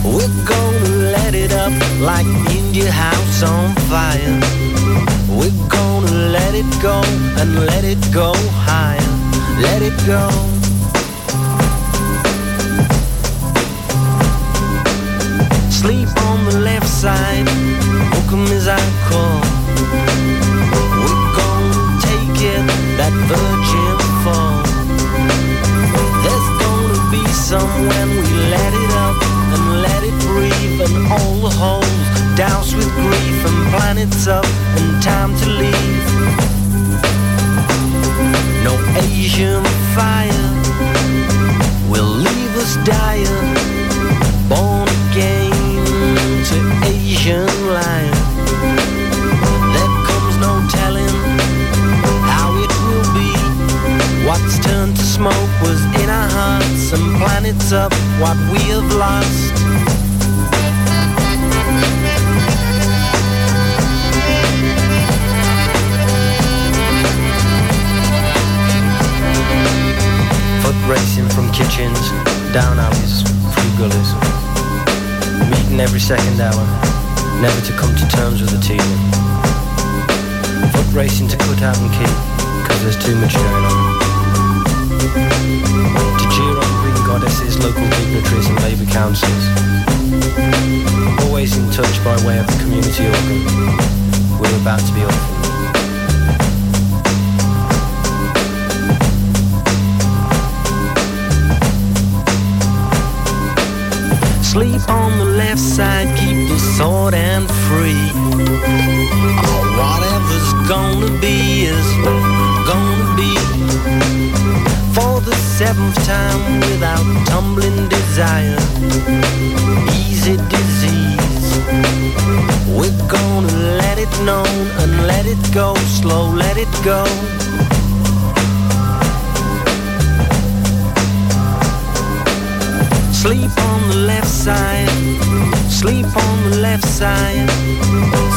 [SPEAKER 1] We're gonna let it up like India House on fire. We're gonna let it go and let it go higher. Let it go. Sleep on the left side, welcome is our call. Virgin fall. There's gonna be some when we let it up and let it breathe, and all the holes doused with grief, and planets up and time to leave. No Asian fire will leave us dire, born again to Asian life. What's turned to smoke was in our hearts, and planets up what we have lost. Foot racing from kitchens, down alleys, through gullies. Meeting every second hour, never to come to terms with the teasing. Foot racing to cut out and keep, cause there's too much going on. To cheer on green goddesses, local dignitaries and labour councils. Always in touch by way of the community organ. We're about to be orphaned. Sleep on the left side, keep the sword and free. Oh, whatever's gonna be is gonna be. For the seventh time without tumbling desire. Easy disease. We're gonna let it known and let it go. Slow, let it go. Sleep on the left side, sleep on the left side.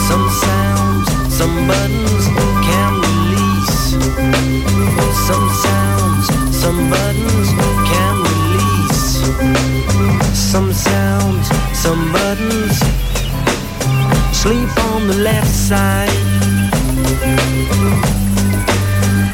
[SPEAKER 1] Some sounds, some buttons can release. Some sounds, some buttons can release. Some sounds, some buttons. Sleep on the left side.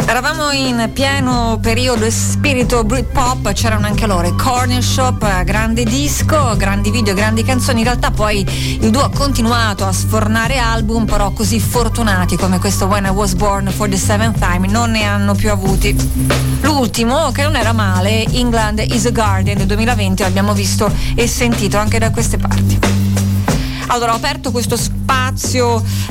[SPEAKER 4] Eravamo in pieno periodo spirito Britpop, c'erano anche loro, Corner Shop, grande disco, grandi video, grandi canzoni. In realtà poi il duo ha continuato a sfornare album, però così fortunati come questo When I Was Born for the Seventh Time non ne hanno più avuti. L'ultimo, che non era male, England is a Guardian del 2020, l'abbiamo visto e sentito anche da queste parti. Allora ho aperto questo spazio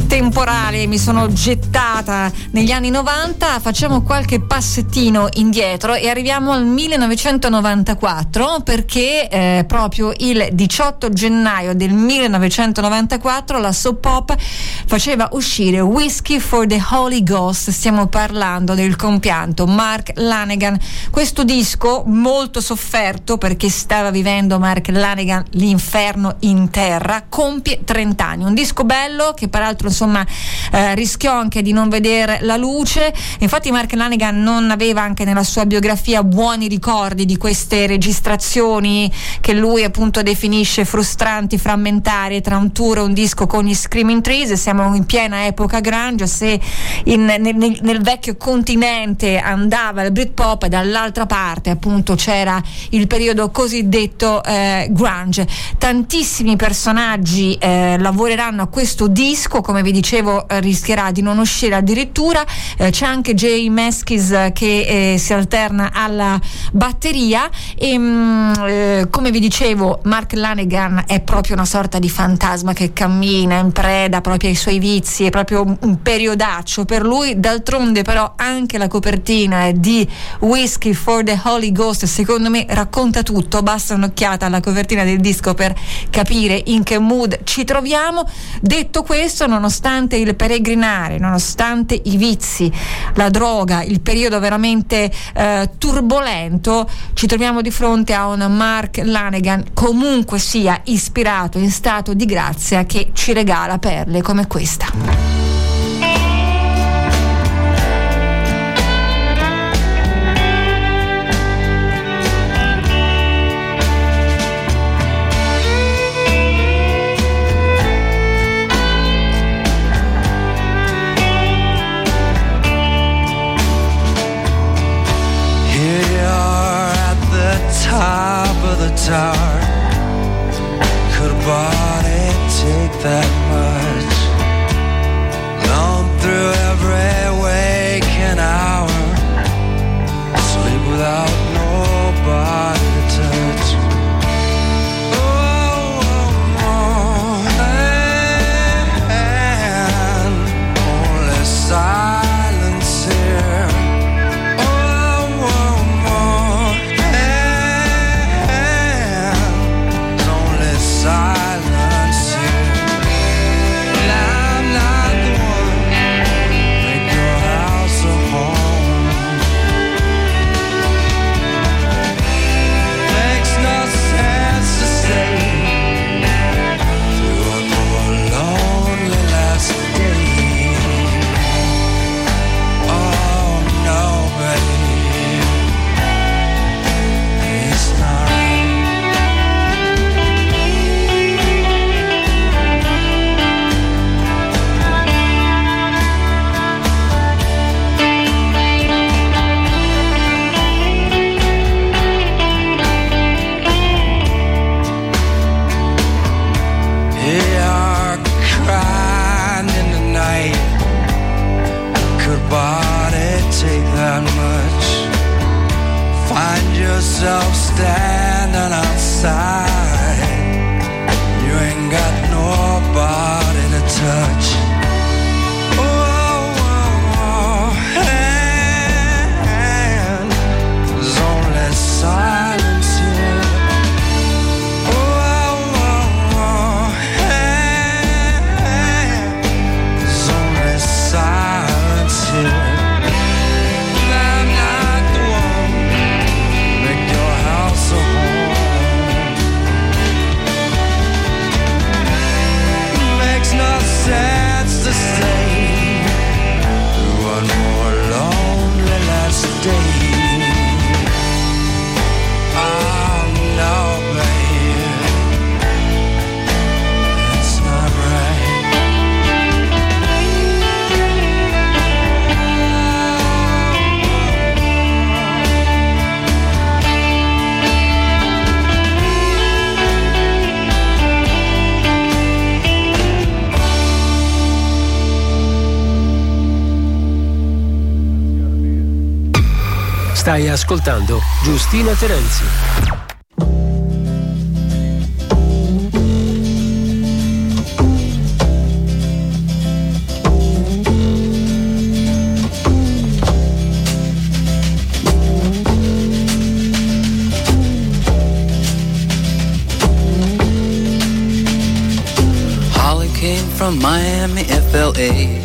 [SPEAKER 4] temporale, mi sono gettata negli anni 90, facciamo qualche passettino indietro e arriviamo al 1994 perché eh, proprio il 18 gennaio del 1994 la Soap Pop faceva uscire Whiskey for the Holy Ghost, stiamo parlando del compianto Mark Lanegan. Questo disco molto sofferto perché stava vivendo Mark Lanegan l'inferno in terra, compie 30 anni, un disco bello che peraltro insomma eh, rischiò anche di non vedere la luce. Infatti Mark Lanigan non aveva anche nella sua biografia buoni ricordi di queste registrazioni che lui appunto definisce frustranti, frammentarie tra un tour e un disco con gli Screaming Trees. Siamo in piena epoca grunge, se in- nel, nel- nel vecchio continente andava il Britpop e dall'altra parte appunto c'era il periodo cosiddetto eh, grunge. Tantissimi personaggi eh, lavoreranno a questo disco, come vi dicevo eh, rischierà di non uscire addirittura, Eh, c'è anche Jay Meskis eh, che eh, si alterna alla batteria. E mm, eh, come vi dicevo Mark Lanegan è proprio una sorta di fantasma che cammina in preda proprio ai suoi vizi, è proprio un- periodaccio per lui, d'altronde però anche la copertina di Whiskey for the Holy Ghost, secondo me racconta tutto, basta un'occhiata alla copertina del disco per capire in che mood ci troviamo. Detto questo, nonostante il peregrinare, nonostante i vizi, la droga, il periodo veramente eh, turbolento, ci troviamo di fronte a un Mark Lanegan comunque sia ispirato in stato di grazia che ci regala perle come questa.
[SPEAKER 18] guitar. Could a body take that?
[SPEAKER 3] Stai ascoltando Giustina Terenzi.
[SPEAKER 19] Miami, FLA.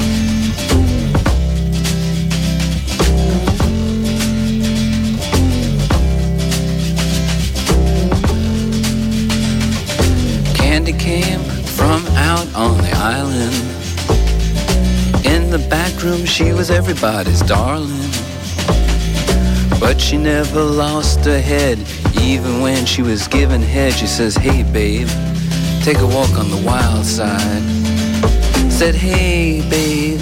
[SPEAKER 1] Island. In the back room, she was everybody's darling. But she never lost her head, even when she was given head. She says, Hey, babe, take a walk on the wild side. Said, Hey, babe,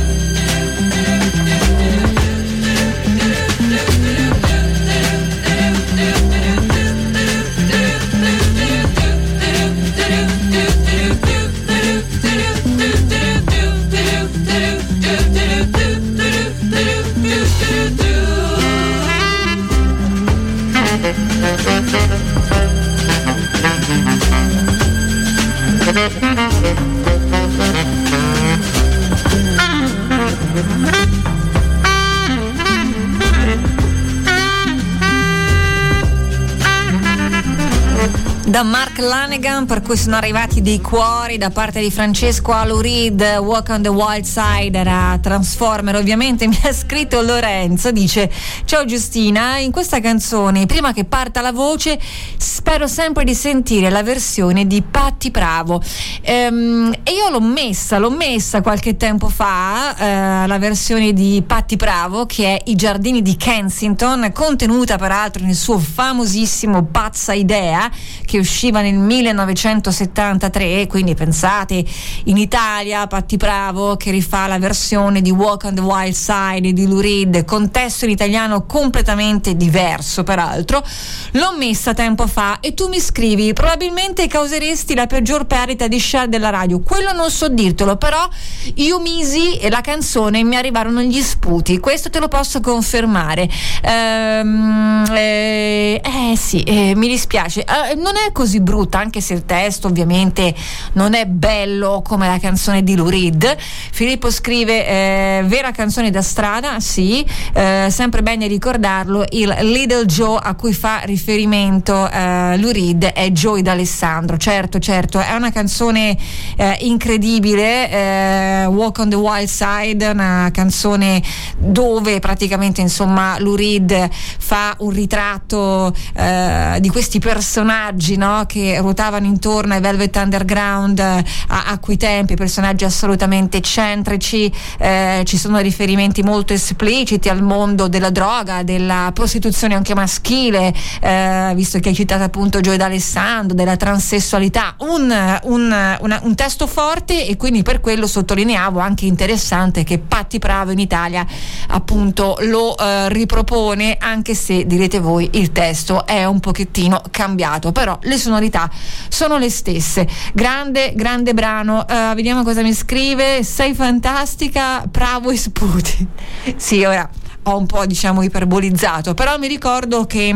[SPEAKER 4] per cui sono arrivati dei cuori da parte di Francesco Alurid, Walk on the Wild Side era Transformer, ovviamente [LAUGHS] mi ha scritto Lorenzo, dice Ciao Giustina, in questa canzone, prima che parta la voce, spero sempre di sentire la versione di Patti Bravo. Ehm, e io l'ho messa, l'ho messa qualche tempo fa, eh, la versione di Patti Bravo, che è I giardini di Kensington, contenuta peraltro nel suo famosissimo Pazza Idea, che usciva nel 1973, quindi pensate in Italia Patti Bravo che rifà la versione di Walk on the Wild Side di Lou Reed, contesto in italiano completamente diverso peraltro, l'ho messa tempo fa e tu mi scrivi probabilmente causeresti la peggior perdita di share della radio, quello non so dirtelo, però io misi la canzone e mi arrivarono gli sputi, questo te lo posso confermare. Ehm, eh, eh, sì, eh, mi dispiace, Eh, non è così brutta, anche se il testo ovviamente non è bello come la canzone di Lou Reed. Filippo scrive: eh, vera canzone da strada, sì, eh, sempre bene ricordarlo. Il Little Joe a cui fa riferimento Reed è Joey D'Alessandro. Certo, certo, è una canzone eh, incredibile. eh, Walk on the Wild Side, una canzone dove praticamente insomma Lou Reed fa un ritratto eh, di questi personaggi no, che ruotavano intorno ai Velvet Underground eh, a, a quei tempi, personaggi assolutamente eccentrici, eh, ci sono riferimenti molto espliciti al mondo della droga, della prostituzione anche maschile, eh, visto che hai citato appunto Gioia D'Alessandro, della transessualità, un, un- una- un testo forte e quindi per quello sottolineavo anche interessante che Patti Pravo in Italia appunto lo eh, ripropone anche se direte voi il testo è un pochettino cambiato. Però le sonorità sono le stesse. Grande grande brano. Eh, vediamo cosa mi scrive. Sei fantastica bravo e sputi. Sì ora ho un po' diciamo iperbolizzato però mi ricordo che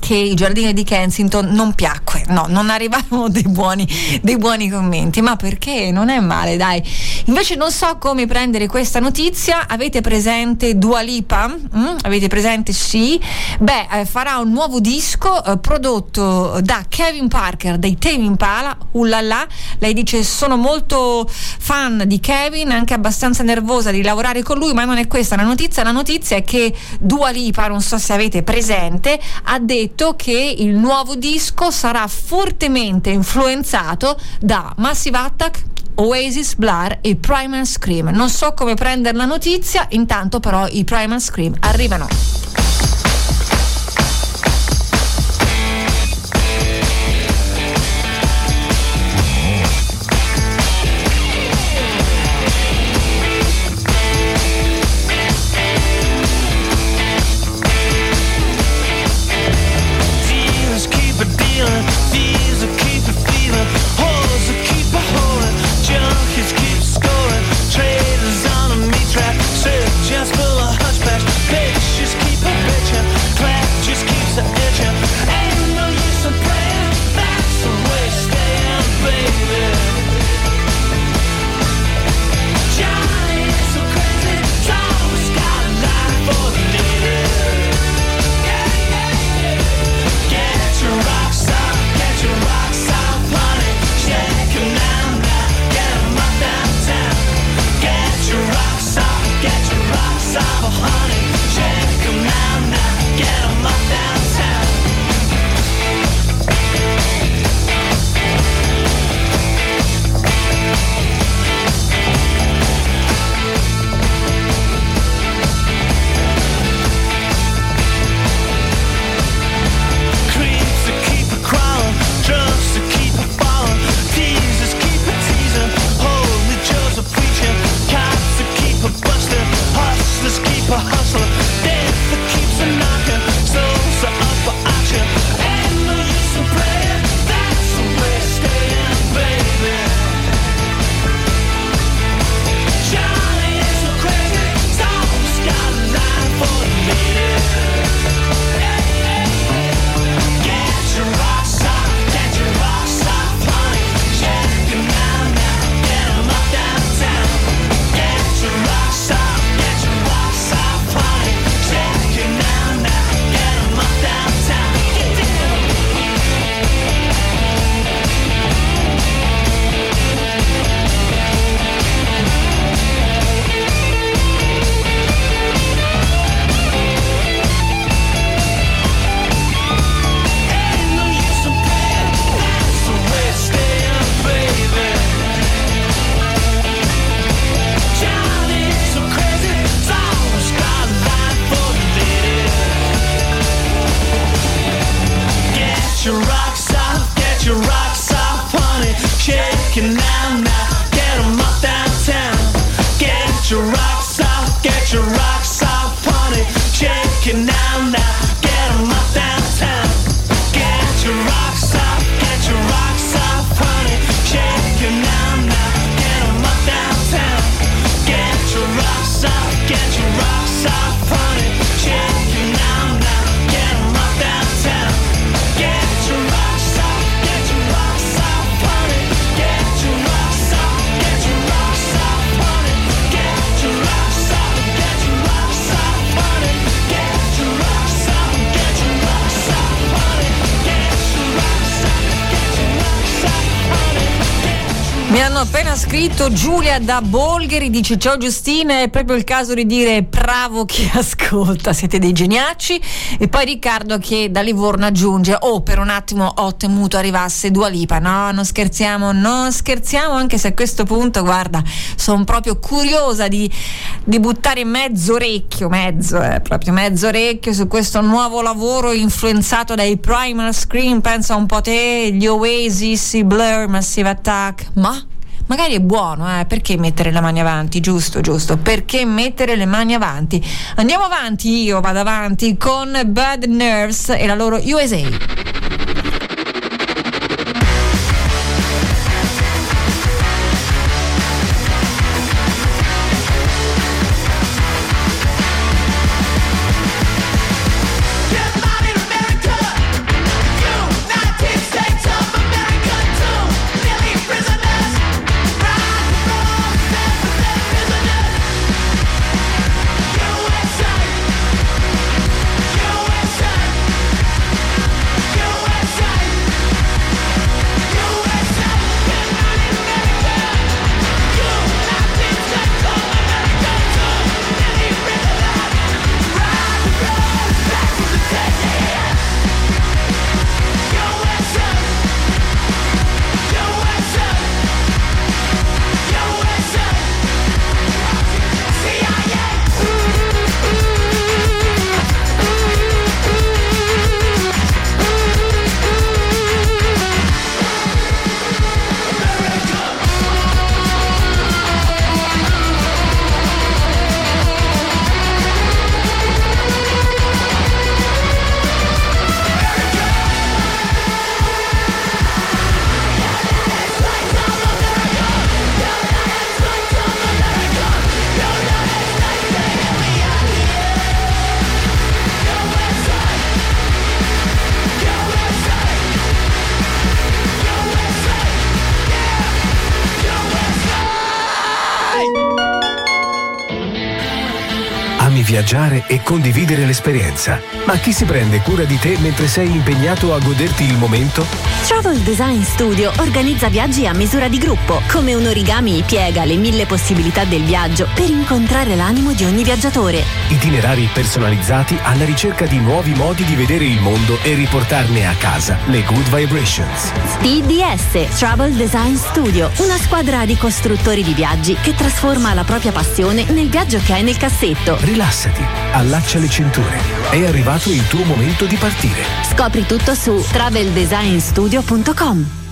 [SPEAKER 4] che i giardini di Kensington non piacque, no, non arrivarono dei buoni, dei buoni commenti, ma perché? Non è male, dai. Invece non so come prendere questa notizia, avete presente Dua Lipa? Mm? Avete presente? Sì. Beh, eh, farà un nuovo disco eh, prodotto da Kevin Parker dei Tame Impala, ullala, lei dice sono molto fan di Kevin, anche abbastanza nervosa di lavorare con lui, ma non è questa la notizia, la notizia è che Dua Lipa, non so se avete presente, ha detto che il nuovo disco sarà fortemente influenzato da Massive Attack, Oasis, Blur e Primal Scream. Non so come prendere la notizia, intanto però i Primal Scream arrivano. Scritto Giulia da Bolgheri, dice ciao Giustina, è proprio il caso di dire bravo chi [LAUGHS] ascolta, siete dei geniacci. E poi Riccardo che da Livorno aggiunge, oh per un attimo ho temuto arrivasse Dua Lipa, no non scherziamo, non scherziamo anche se a questo punto guarda sono proprio curiosa di, di buttare mezzo orecchio, mezzo, eh, proprio mezzo orecchio su questo nuovo lavoro influenzato dai Primal Scream, pensa un po' te, gli Oasis, i Blur, Massive Attack, ma magari è buono, eh? perché mettere le mani avanti? Giusto, giusto, perché mettere le mani avanti? Andiamo avanti, io vado avanti con Bad Nerves e la loro USA.
[SPEAKER 9] E condividere l'esperienza. Ma chi si prende cura di te mentre sei impegnato a goderti il momento?
[SPEAKER 13] Travel Design Studio organizza viaggi a misura di gruppo. Come un origami piega le mille possibilità del viaggio per incontrare l'animo di ogni viaggiatore.
[SPEAKER 9] Itinerari personalizzati alla ricerca di nuovi modi di vedere il mondo e riportarne a casa le good vibrations.
[SPEAKER 13] TDS Travel Design Studio, una squadra di costruttori di viaggi che trasforma la propria passione nel viaggio che hai nel cassetto.
[SPEAKER 9] Rilassati, allaccia le cinture. È arrivato il tuo momento di partire.
[SPEAKER 13] Scopri tutto su traveldesignstudio.com.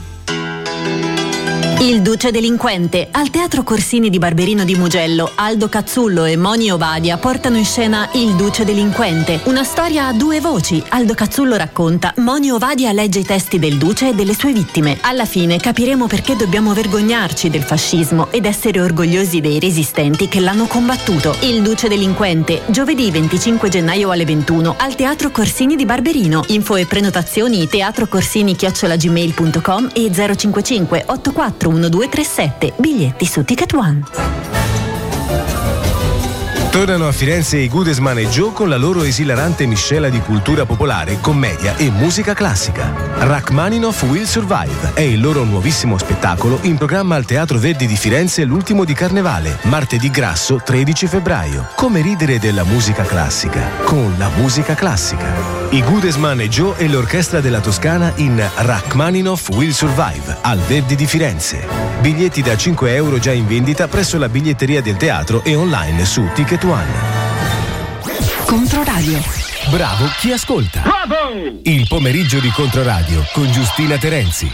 [SPEAKER 13] Il Duce Delinquente. Al Teatro Corsini di Barberino di Mugello, Aldo Cazzullo e Moni Ovadia portano in scena Il Duce Delinquente, una storia a due voci. Aldo Cazzullo racconta, Moni Ovadia legge i testi del Duce e delle sue vittime. Alla fine capiremo perché dobbiamo vergognarci del fascismo ed essere orgogliosi dei resistenti che l'hanno combattuto. Il Duce Delinquente, giovedì 25 gennaio alle 21 al Teatro Corsini di Barberino. Info e prenotazioni teatrocorsini-gmail.com e 055 84 1237. Biglietti su Ticket One.
[SPEAKER 9] Tornano a Firenze i Goodesman e Joe con la loro esilarante miscela di cultura popolare, commedia e musica classica. Rachmaninoff Will Survive è il loro nuovissimo spettacolo in programma al Teatro Verdi di Firenze l'ultimo di Carnevale, martedì grasso 13 febbraio. Come ridere della musica classica con la musica classica. I Goodesman e Joe e l'orchestra della Toscana in Rachmaninoff Will Survive al Verdi di Firenze. Biglietti da 5 euro già in vendita presso la biglietteria del teatro e online su Ticket One.
[SPEAKER 13] Controradio.
[SPEAKER 9] Bravo chi ascolta. Bravo! Il pomeriggio di Controradio con Giustina Terenzi.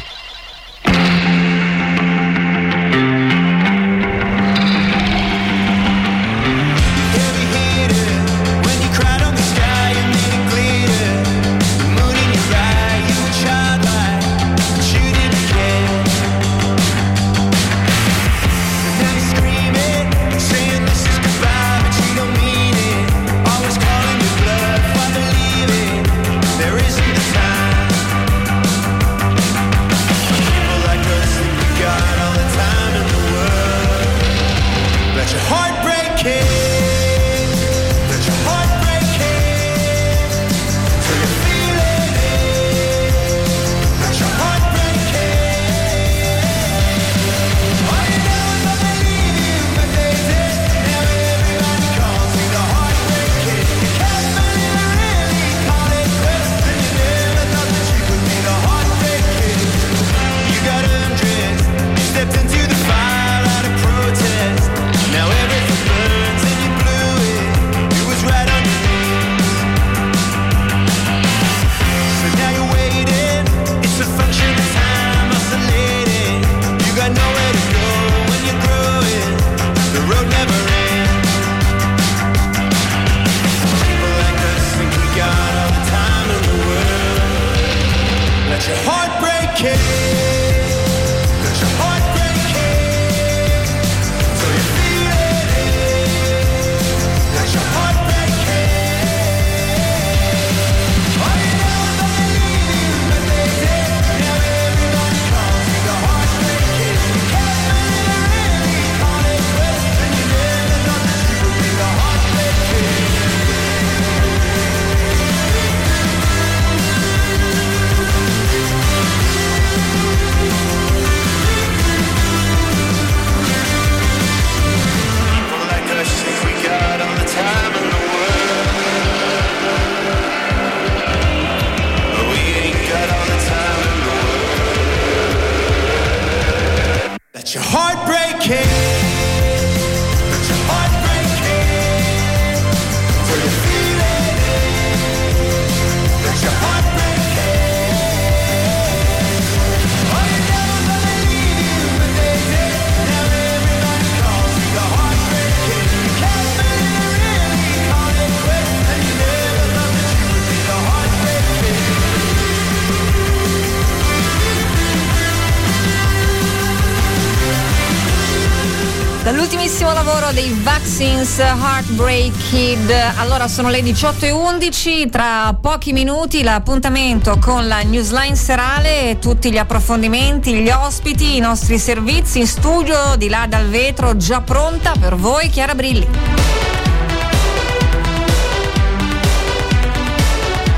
[SPEAKER 4] bellissimo lavoro dei Vaccines Heartbreak Kid. Allora sono le 18.11, tra pochi minuti l'appuntamento con la newsline serale, tutti gli approfondimenti, gli ospiti, i nostri servizi in studio di là dal vetro, già pronta per voi Chiara Brilli.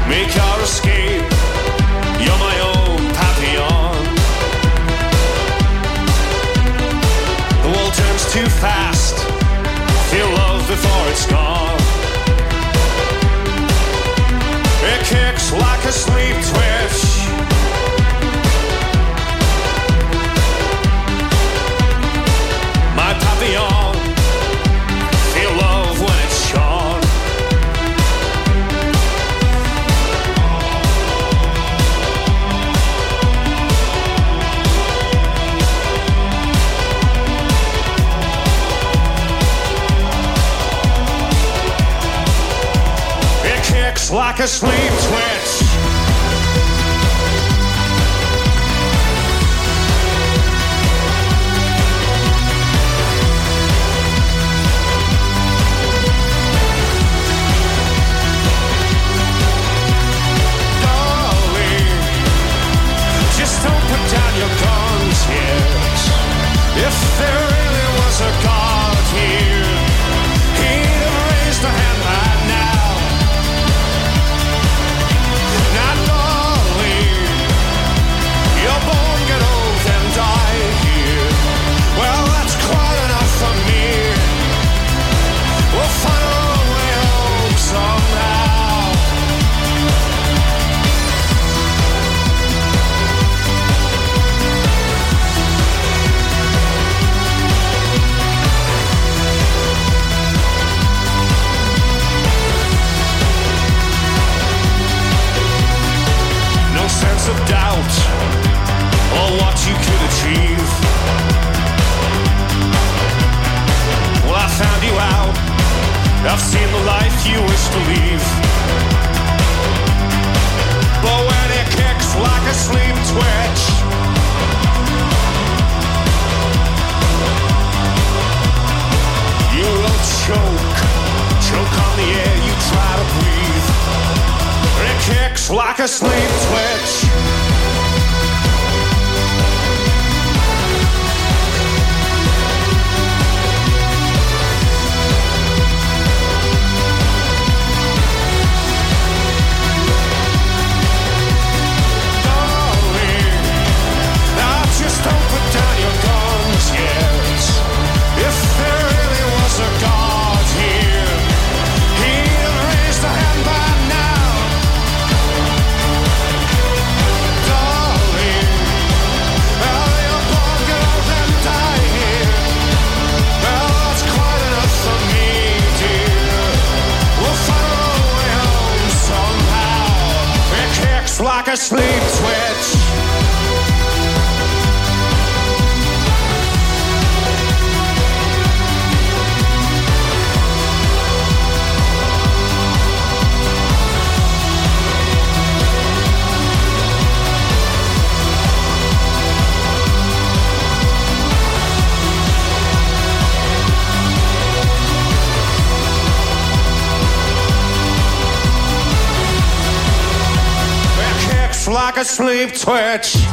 [SPEAKER 7] Make our escape. It kicks like a sleep twin. It's like a sleep twist. Sleep where sleep twitch.